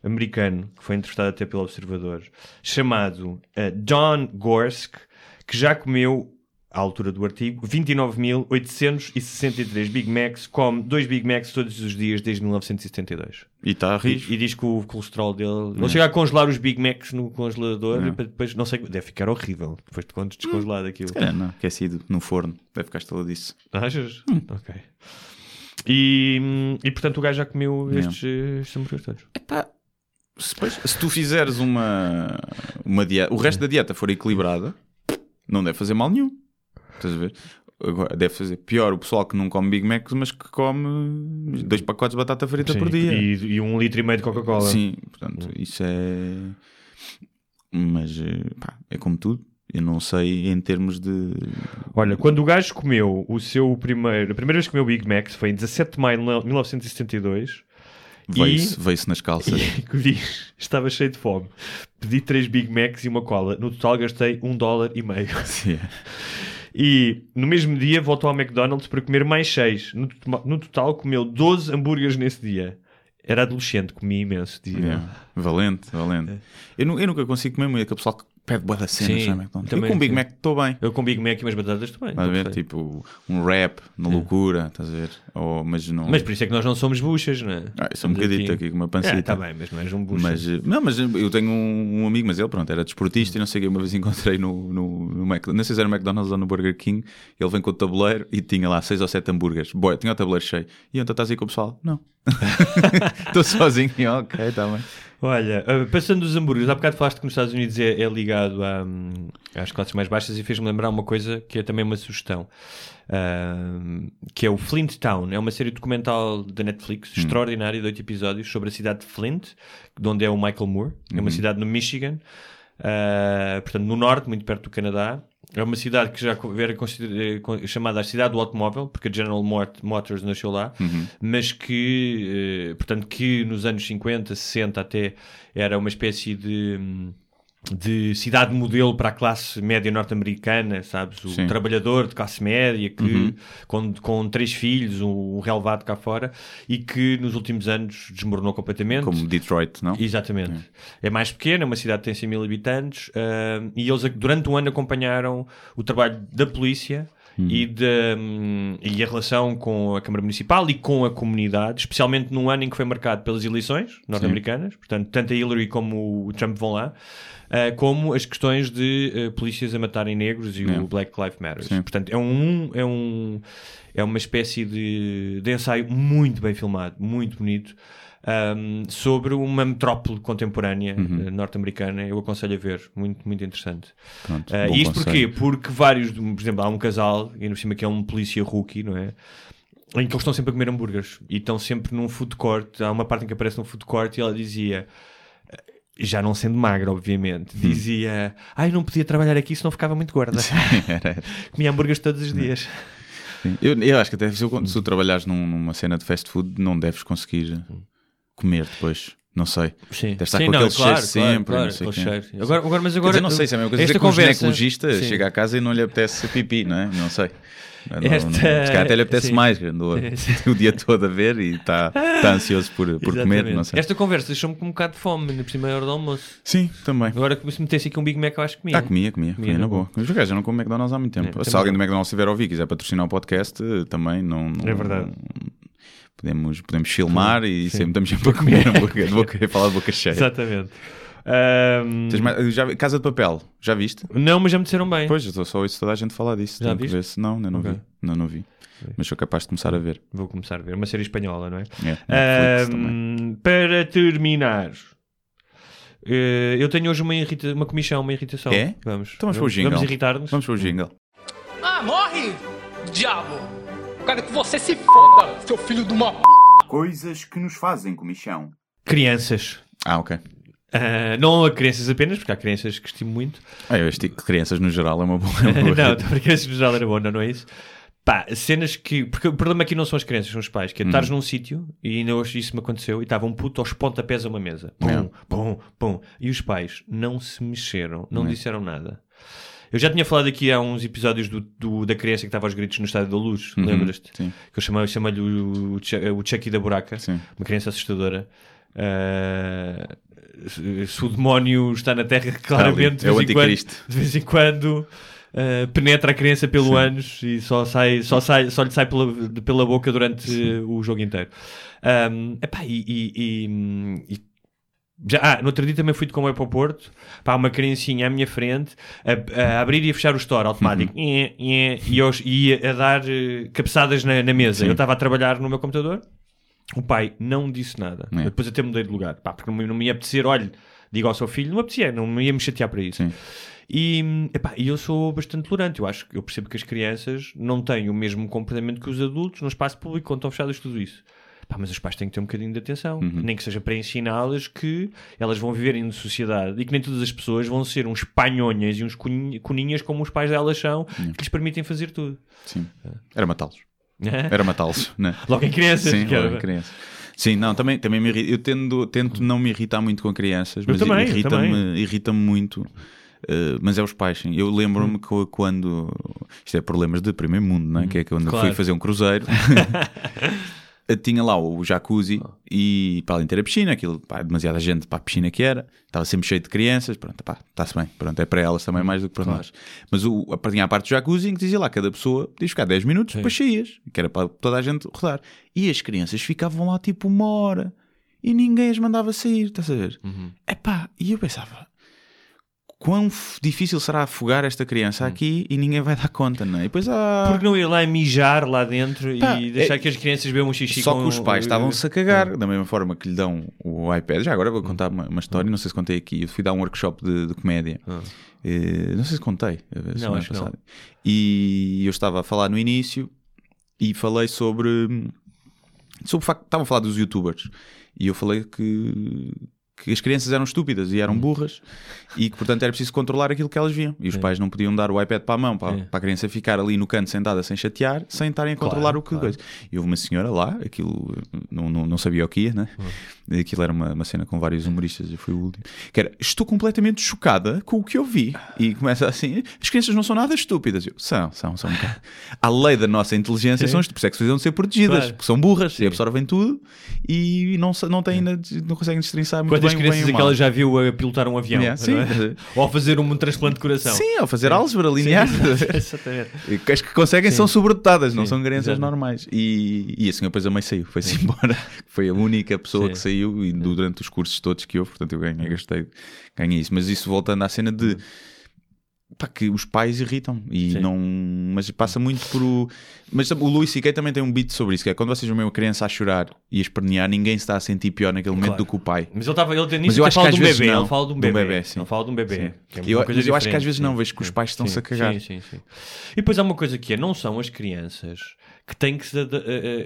B: americano que foi entrevistado até pelo Observador, chamado eh, John Gorsk, que já comeu, à altura do artigo, 29.863 Big Macs, come dois Big Macs todos os dias desde 1972.
A: E está a rir.
B: E, e diz que o colesterol dele. Não chega a congelar os Big Macs no congelador e para depois, não sei, deve ficar horrível depois de quando descongelar daquilo.
A: É, não, aquecido no forno, deve ficar estaladiço.
B: Achas?
A: Hum.
B: Ok. E, e portanto o gajo já comeu estes, estes hambúrgueres todos.
A: Epá, se, pois, se tu fizeres uma, uma dieta, o resto da dieta for equilibrada, não deve fazer mal nenhum. Estás a ver? Agora, deve fazer pior o pessoal que não come Big Macs, mas que come dois pacotes de batata frita por dia.
B: E, e um litro e meio de Coca-Cola.
A: Sim, portanto, isso é. Mas pá, é como tudo. Eu não sei em termos de.
B: Olha, quando o gajo comeu o seu primeiro. A primeira vez que comeu Big Macs foi em 17 de maio de 1972.
A: Veio-se veio-se nas calças.
B: E estava cheio de fome. Pedi três Big Macs e uma cola. No total gastei um dólar e meio.
A: Sim, é.
B: E no mesmo dia voltou ao McDonald's para comer mais 6. No, no total comeu 12 hambúrgueres nesse dia. Era adolescente, comia imenso. Dizia.
A: Yeah. Valente, valente. Eu, nu- eu nunca consigo comer muito aquele pessoal que pede boa da cena.
B: Sim,
A: já, McDonald's.
B: também,
A: eu com Big. Mac estou bem.
B: Eu com Big Mac e umas batatas também.
A: Estás a ver? Tipo, um rap na loucura, estás a ver? Ou, mas não.
B: Mas por isso é que nós não somos buchas, não é?
A: Ah, eu sou um bocadito aqui com uma pancita.
B: É, tá bem, mas não és um bucha.
A: Mas, eh, não, mas eu tenho um, um amigo, mas ele, pronto, era desportista e não sei o que. Uma vez encontrei no, no, no Mac, não sei se era no McDonald's ou no Burger King. Ele vem com o tabuleiro e tinha lá seis ou sete hambúrgueres. Boa, tinha o tabuleiro cheio. E então estás aí com o pessoal? Não. Estou sozinho. Ok, está bem.
B: Olha, uh, passando dos hambúrgueres, há bocado falaste que nos Estados Unidos é, é ligado a, hum, às classes mais baixas e fez-me lembrar uma coisa que é também uma sugestão, hum, que é o Flint Town. É uma série documental da Netflix, extraordinária, de oito episódios, sobre a cidade de Flint, de onde é o Michael Moore. É uma cidade no Michigan, uh, portanto no norte, muito perto do Canadá. É uma cidade que já era eh, chamada a cidade do automóvel, porque a General Mot- Motors nasceu lá, mas que, eh, portanto, que nos anos 50, 60 até era uma espécie de, hum, de cidade modelo para a classe média norte-americana, sabes? O
A: Sim.
B: trabalhador de classe média que, com, com três filhos, um, um relevado cá fora, e que nos últimos anos desmoronou completamente.
A: Como Detroit, não?
B: Exatamente. É mais pequena, é uma cidade que tem 100 mil habitantes, ah, e eles durante um ano acompanharam o trabalho da polícia e, de, hum, e a relação com a Câmara Municipal e com a comunidade, especialmente num ano em que foi marcado pelas eleições norte-americanas, portanto, tanto a Hillary como o Trump vão lá. Uh, como as questões de uh, polícias a matarem negros e
A: Yeah.
B: o Black Lives Matter.
A: Sim.
B: Portanto, é um, é um é uma espécie de, de ensaio muito bem filmado, muito bonito, um, sobre uma metrópole contemporânea
A: Uhum.
B: uh, norte-americana. Eu aconselho a ver, muito, muito interessante.
A: Pronto,
B: Uh, e isto
A: conselho.
B: porquê? Porque vários, por exemplo, há um casal, e no cima que é um polícia rookie, não é? Em que eles estão sempre a comer hambúrgueres e estão sempre num food court. Há uma parte em que aparece num food court e ela dizia, já não sendo magra, obviamente,
A: Hum.
B: dizia: Ai, não podia trabalhar aqui, senão ficava muito gorda.
A: Era- era.
B: Comia hambúrgueres todos os dias.
A: Sim. Eu, eu acho que até se, eu- se tu trabalhares num- numa cena de fast food, não deves conseguir comer depois. Não sei.
B: Sim,
A: Deve estar
B: Sim,
A: com
B: não,
A: aquele
B: claro,
A: cheiro
B: claro,
A: sempre.
B: claro,
A: não sei
B: cheiro. Agora, agora, mas agora,
A: dizer, não sei se é a mesma coisa dizer que um
B: conversa-
A: ginecologista
B: Sim.
A: chega a casa e não lhe apetece pipi, não é? Não sei. Não, não,
B: Esta-
A: se calhar até lhe apetece
B: sim.
A: mais, que andou o dia todo a ver e está está ansioso por, por comer, não sei.
B: Esta conversa deixou-me com um bocado de fome na primeira hora do almoço.
A: Sim, também.
B: Agora, se metesse aqui um Big Mac, eu acho que comia.
A: Ah, comia, comia, comia,
B: na
A: na boa. Mas eu já não como McDonald's há muito tempo.
B: É,
A: Se alguém do
B: não.
A: McDonald's estiver a ouvir quiser patrocinar o podcast, eh, também não. não-
B: É verdade.
A: Podemos, podemos filmar e sempre estamos sempre a comer hambúrguer de boca, falar de boca cheia.
B: Exatamente.
A: Tens mais- já, Casa de Papel, já viste?
B: Não, mas já me disseram bem.
A: Pois, eu só ouço toda a gente falar disso.
B: Já
A: Tenho que ver se não, ainda não
B: Ok.
A: vi. Não, não vi. Mas sou capaz de começar a ver.
B: Vou começar a ver. Uma série espanhola, não é?
A: É.
B: Ahm, para terminar, eh, eu tenho hoje uma, irrita uma comissão, uma irritação.
A: É?
B: Vamos.
A: Então vamos para o jingle.
B: Vamos irritar-nos.
A: Vamos para o jingle.
I: Ah, morre, diabo! Quero que você se foda, seu filho de uma p.
A: Coisas que nos fazem comichão.
B: Crianças.
A: Ah, ok.
B: Ah, não a crianças apenas, porque há crianças que estimo muito.
A: Ah, eu estico crianças no geral é uma boa. é uma boa
B: não, para crianças no geral era bom, não, não é isso? Pá, cenas que. Porque o problema aqui não são as crianças, são os pais. Que é
A: Uhum.
B: estares num sítio, e ainda hoje isso me aconteceu, e estava um puto aos pontapés a uma mesa. Pum,
A: É.
B: pum, pum. E os pais não se mexeram, não
A: É.
B: disseram nada. Eu já tinha falado aqui há uns episódios do, do- da criança que estava aos gritos no Estádio da Luz,
A: Uhum,
B: lembras-te?
A: sim.
B: Que eu chamei- chamei-lhe o, o, o Chucky da Buraca,
A: Sim.
B: uma criança assustadora. Ah, se- o demónio está na Terra, claramente,
A: É
B: de, vez em quando, de vez em quando uh, penetra a criança pelo ânus e só, sai, só, sai, só lhe sai pela, pela boca durante uh, o jogo inteiro. Um, epá, e, e- e- e já, ah, no outro dia também fui de comboio para o Porto, pá, uma criancinha à minha frente, a, a abrir e a fechar o store automático,
A: Uhum.
B: E eu ia a dar uh, cabeçadas na, na mesa.
A: Sim.
B: Eu estava a trabalhar no meu computador, o pai não disse nada.
A: É.
B: Depois até mudei de lugar, pá, porque não, me- não me ia apetecer, olha, digo ao seu filho, não me apetecia, não me ia me chatear para isso.
A: Sim.
B: E, epá, eu sou bastante tolerante. Eu acho que eu percebo que as crianças não têm o mesmo comportamento que os adultos no espaço público quando estão fechadas tudo isso. Pá, mas os pais têm que ter um bocadinho de atenção,
A: Uhum.
B: nem que seja para ensiná-las que elas vão viver em sociedade e que nem todas as pessoas vão ser uns panhonhas e uns coninha- coninhas como os pais delas são,
A: Uhum.
B: que lhes permitem fazer tudo.
A: Sim. Era matá-los. Era matá-los, né?
B: Logo em crianças.
A: Sim, logo em crianças. Sim, não, também, também me irrita. Eu tendo, tento não me irritar muito com crianças, mas irrita-me irrita muito. eh, mas é os pais, sim. Eu lembro-me
B: Hum.
A: que quando. Isto é problemas de primeiro mundo, não é? Que é quando
B: Claro.
A: fui fazer um cruzeiro. Eu tinha lá o jacuzzi e para além de ter a piscina, aquilo, pá, demasiada gente para a piscina que era, estava sempre cheio de crianças, pronto, pá, está-se bem, pronto, é para elas também mais do que para nós. Mas o, a, tinha a parte do jacuzzi em que dizia lá, cada pessoa podias ficar 10 minutos, depois saías, que era para toda a gente rodar. E as crianças ficavam lá tipo uma hora e ninguém as mandava sair, estás a ver?
B: Uhum.
A: Epá, e eu pensava, quão difícil será afogar esta criança
B: Hum.
A: aqui e ninguém vai dar conta, não é? E depois há...
B: Porque não ir lá mijar lá dentro
A: Pá,
B: e deixar
A: é-
B: que as crianças bebam um xixi
A: Só
B: com
A: que os pais estavam-se a cagar, da mesma forma que lhe dão o iPad. Já agora vou contar uma, uma história, não sei se contei aqui. Eu fui dar um workshop de, de comédia. Eh, não sei se contei. a semana
B: acho que não.
A: passada. E eu estava a falar no início e falei sobre. sobre o facto. Estavam a falar dos youtubers. E eu falei que. Que as crianças eram estúpidas e eram burras e que, portanto, era preciso controlar aquilo que elas viam. E os pais não podiam dar o iPad para a mão para,
B: É.
A: para a criança ficar ali no canto sentada sem chatear, sem estarem a controlar o que
B: claro.
A: coisa. E houve uma senhora lá, aquilo não, não, não sabia o que ia, né? Aquilo era uma, uma cena com vários humoristas e foi o último. Que era, estou completamente chocada com o que eu vi. E começa assim: as crianças não são nada estúpidas. Eu, são, são, são um bocado. Lei da nossa inteligência são estúpidas, é que precisam de ser protegidas,
B: Claro.
A: porque são burras e absorvem tudo e não, não, têm não conseguem destrinçar muito
B: Quantas
A: bem
B: crianças é que ela já viu a pilotar um avião?
A: Yeah, sim.
B: é? Ou a fazer um transplante de coração?
A: Sim, ao fazer álgebra linear.
B: Exatamente.
A: As que conseguem são sobredotadas, não
B: Sim,
A: são crianças normais. E, e a senhora depois a mãe saiu, foi-se embora. Foi a única pessoa
B: Sim.
A: que saiu e durante os cursos todos que houve, portanto eu ganhei, gastei, ganhei isso. Mas isso voltando à cena de pá, que os pais irritam e
B: Sim.
A: não. Mas passa muito por o. Mas o Luís C.K. também tem um beat sobre isso, que é quando vocês veem uma criança a chorar e a espernear, ninguém se está a sentir pior naquele momento
B: Claro.
A: do que o pai.
B: Mas ele estava ele tem
A: Mas
B: nisso
A: eu
B: até
A: acho
B: fala
A: que às
B: um
A: vezes
B: bebê,
A: não.
B: ele fala de um bebê,
A: bebê, sim.
B: ele fala de um bebê.
A: Sim.
B: é
A: Eu- mas eu acho que às vezes não vejo que os pais estão-se a cagar.
B: Sim, sim, sim. E depois há uma coisa que é, não são as crianças que têm que se eh,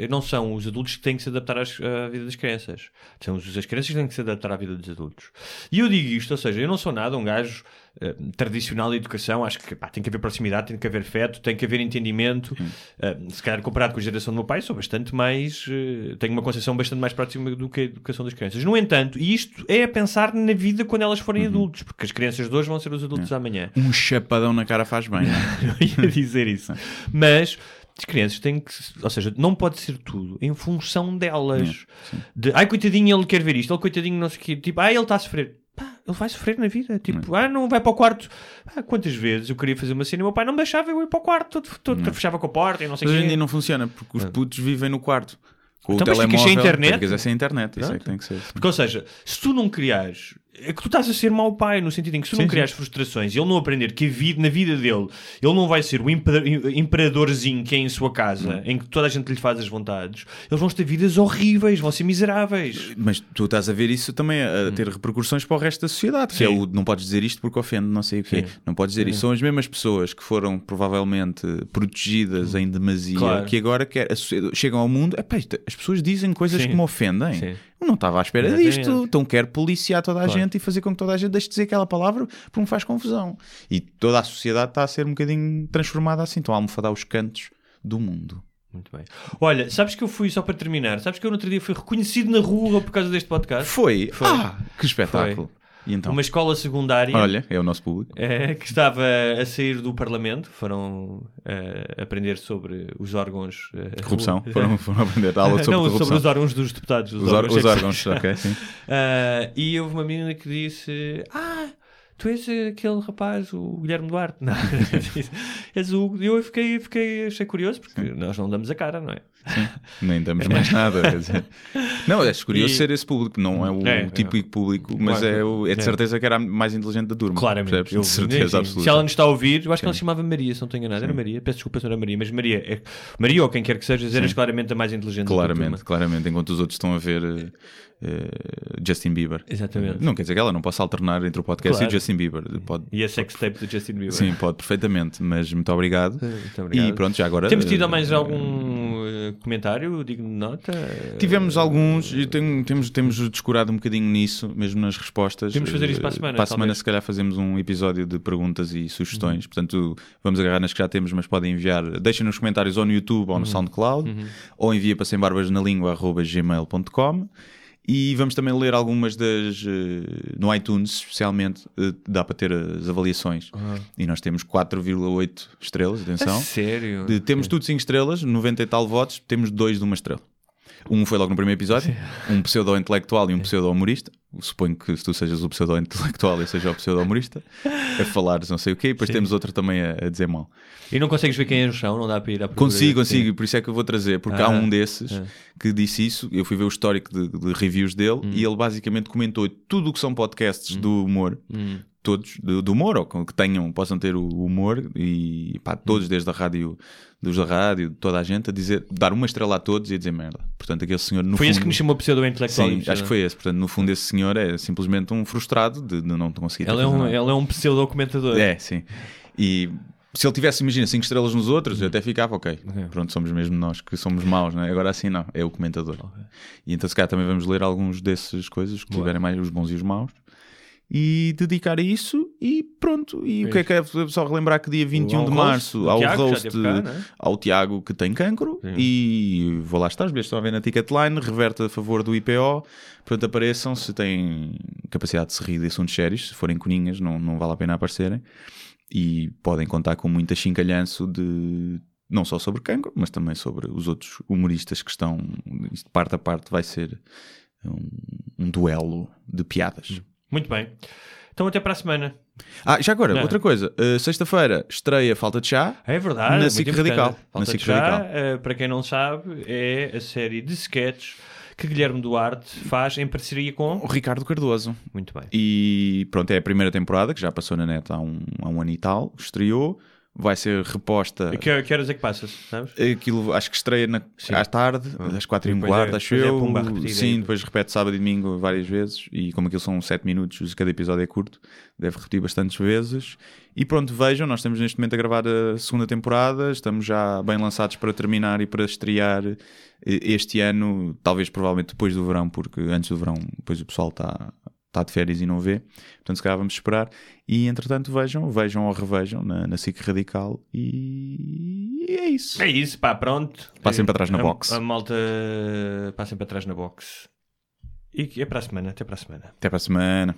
B: eh, não são os adultos que têm que se adaptar às- à vida das crianças. São os- as crianças que têm que se adaptar à vida dos adultos. E eu digo isto, ou seja, eu não sou nada um gajo eh, tradicional de educação, acho que pá, tem que haver proximidade, tem que haver afeto, tem que haver entendimento. Eh, se calhar comparado com a geração do meu pai, sou bastante mais. eh, tenho uma concepção bastante mais próxima do que a educação das crianças. No entanto, e isto é a pensar na vida quando elas forem adultos, porque as crianças de hoje vão ser os adultos amanhã.
A: Um chapadão na cara faz bem. não é?
B: Ia dizer isso. Mas as crianças têm que. Ou seja, não pode ser tudo em função delas. De, ai, coitadinho, ele quer ver isto. Ele, coitadinho, não sei o quê. Tipo, ai, ele está a sofrer. Pá, ele vai sofrer na vida. Tipo, ah, não vai para o quarto. Ah, quantas vezes eu queria fazer uma cena e o meu pai não me deixava eu ir para o quarto. Todo, todo fechava com a porta e não sei o
A: Mas hoje
B: quê.
A: em dia não funciona, porque os putos vivem no quarto. Com
B: Então,
A: o
B: mas ficas
A: telemóvel.
B: sem internet?
A: Ficas é sem internet, isso é que tem que ser.
B: Porque, ou seja, se tu não criares. É que tu estás a ser mau pai, no sentido em que se tu
A: Sim,
B: não
A: sim.
B: criares frustrações e ele não aprender que vida, na vida dele ele não vai ser o impera- imperadorzinho que é em sua casa,
A: Hum.
B: em que toda a gente lhe faz as vontades, eles vão ter vidas horríveis, vão ser miseráveis.
A: Mas tu estás a ver isso também a, a ter repercussões para o resto da sociedade. Que é
B: Hum. Sim.
A: o não podes dizer isto porque ofende, não sei o quê.
B: Sim.
A: Não podes dizer isso. São as mesmas pessoas que foram provavelmente protegidas em demasia
B: Hum. Claro.
A: que agora quer, chegam ao mundo. Epá, as pessoas dizem coisas
B: Sim.
A: que me ofendem. Não estava à espera
B: Exatamente.
A: disto. Então quero policiar toda a
B: Claro.
A: gente e fazer com que toda a gente deixe de dizer aquela palavra porque me faz confusão. E toda a sociedade está a ser um bocadinho transformada assim. Estão a almofadar os cantos do mundo.
B: Muito bem. Olha, sabes que eu fui, só para terminar, sabes que eu no outro dia fui reconhecido na rua por causa deste podcast?
A: Foi.
B: Foi.
A: Ah, que espetáculo. E então?
B: Uma escola secundária.
A: Olha, é o nosso público.
B: eh, que estava a sair do Parlamento, foram eh, aprender sobre os órgãos. eh,
A: Corrupção. Foram, foram aprender a aula sobre
B: não,
A: corrupção.
B: sobre os órgãos dos deputados. Os,
A: Os, órgãos, os
B: é
A: órgãos, ok, sim.
B: Ah, e houve uma menina que disse: Ah, tu és aquele rapaz, o Guilherme Duarte. Não, és o. E eu fiquei, fiquei, achei curioso, porque nós não damos a cara, não é?
A: Nem damos mais nada. dizer. Não, é curioso
B: E-
A: ser esse público, não é o
B: É,
A: típico público, mas
B: Claro,
A: é, o, é de
B: é.
A: certeza que era a mais inteligente da turma.
B: Claramente.
A: percebes?
B: Eu-
A: de certeza
B: sim.
A: absoluta.
B: Se ela nos está a ouvir, eu acho que ela se chamava Maria, se não tenho enganado. Era Maria. Peço desculpa se não era Maria, mas Maria, é, Maria ou quem quer que seja, eras claramente a mais inteligente da
A: Claramente,
B: turma.
A: claramente, enquanto os outros estão a ver eh, Justin Bieber.
B: Exatamente.
A: Não quer dizer que ela não possa alternar entre o podcast
B: Claro.
A: e o Justin Bieber. Pode,
B: E a sex tape do Justin Bieber.
A: sim, pode perfeitamente, mas muito obrigado.
B: Muito obrigado.
A: E pronto, já agora.
B: Temos tido
A: eh,
B: mais algum comentário digno de nota?
A: Tivemos alguns, e tenho- temos, temos descurado um bocadinho nisso, mesmo nas respostas.
B: Temos de fazer isso para a
A: Eh,
B: semana,
A: Para a semana,
B: talvez.
A: se calhar, fazemos um episódio de perguntas e sugestões. Portanto, vamos agarrar nas que já temos, mas podem enviar. Deixem nos comentários ou no YouTube ou no SoundCloud, ou envia para sembarbasnalingua.gmail.com. E vamos também ler algumas das. eh, no iTunes, especialmente, eh, dá para ter as avaliações. E nós temos 4,8 estrelas, atenção.
B: A sério?
A: Temos tudo 5 estrelas, 90 e tal votos, temos dois de uma estrela. Um foi logo no primeiro episódio, um pseudo-intelectual e um pseudo-humorista. Suponho que se tu sejas o pseudo-intelectual e eu seja o pseudo-humorista, a falares não sei o quê. E depois
B: Sim.
A: temos outro também a, a dizer mal.
B: E não consegues ver quem é no chão? Não dá para ir à
A: Consigo, consigo, e por isso é que eu vou trazer, porque
B: Ah,
A: há um desses
B: ah.
A: que disse isso. Eu fui ver o histórico de, de reviews dele
B: Hum.
A: e ele basicamente comentou tudo o que são podcasts do humor.
B: Hum.
A: Todos do, do humor, ou que tenham, possam ter o humor, e pá, todos, desde a rádio, dos da rádio, toda a gente, a dizer, dar uma estrela a todos e a dizer merda. Portanto, aquele senhor no
B: Foi
A: fundo,
B: esse que nos chamou pseudo-intelectual.
A: Sim, acho que foi esse. Portanto, no fundo, esse senhor é simplesmente um frustrado de, de não conseguir
B: Ele é um,
A: nada.
B: ele é um pseudo-comentador.
A: É, sim. E se ele tivesse, imagina, 5 estrelas nos outros, eu até ficava, ok. Pronto, somos mesmo nós que somos maus, não é? Agora assim não, é o comentador. E então, se calhar, também vamos ler alguns desses coisas que tiverem mais os bons e os maus. E dedicar a isso e pronto. E o que é que é só relembrar que dia 21
B: Ao
A: de março há o roast
B: cá, é?
A: ao Tiago que tem cancro
B: Sim.
A: e vou lá estar, os bilhetes estão a ver na Ticketline, reverte a favor do IPO, portanto apareçam se têm capacidade de se rir de assuntos sérios, se forem coninhas não, não vale a pena aparecerem e podem contar com muita chincalhanço de não só sobre cancro, mas também sobre os outros humoristas que estão, isto parte a parte vai ser um, um duelo de piadas.
B: Muito bem. Então até para a semana.
A: Ah, já agora,
B: Não.
A: outra coisa. Uh, Sexta-feira estreia Falta de Chá.
B: É verdade.
A: Na SIC. Radical.
B: Falta
A: Na
B: de
A: Radical.
B: eh, para quem não sabe, é a série de sketches que Guilherme Duarte faz em parceria com.
A: O Ricardo Cardoso.
B: Muito bem.
A: E pronto, é a primeira temporada que já passou na net há um, há um ano e tal. Estreou. Vai ser reposta.
B: Que, que horas é que passas, sabes?
A: Aquilo acho que estreia na,
B: Sim.
A: à tarde, às quatro e um
B: Depois é-
A: quarto, acho
B: é
A: eu.
B: pumba, repetida
A: Sim, depois repete sábado e domingo várias vezes. E como aquilo são sete minutos, cada episódio é curto, deve repetir bastantes vezes. E pronto, vejam, nós estamos neste momento a gravar a segunda temporada, estamos já bem lançados para terminar e para estrear eh, este ano, talvez provavelmente depois do verão, porque antes do verão, depois o pessoal está está de férias e não vê, portanto se calhar vamos esperar e entretanto vejam, vejam ou revejam na, na SIC Radical e é isso
B: É isso, pá, pronto.
A: Passem para trás na
B: A-
A: box.
B: A malta passem para trás na box. E é para a semana, até para a semana.
A: até para a semana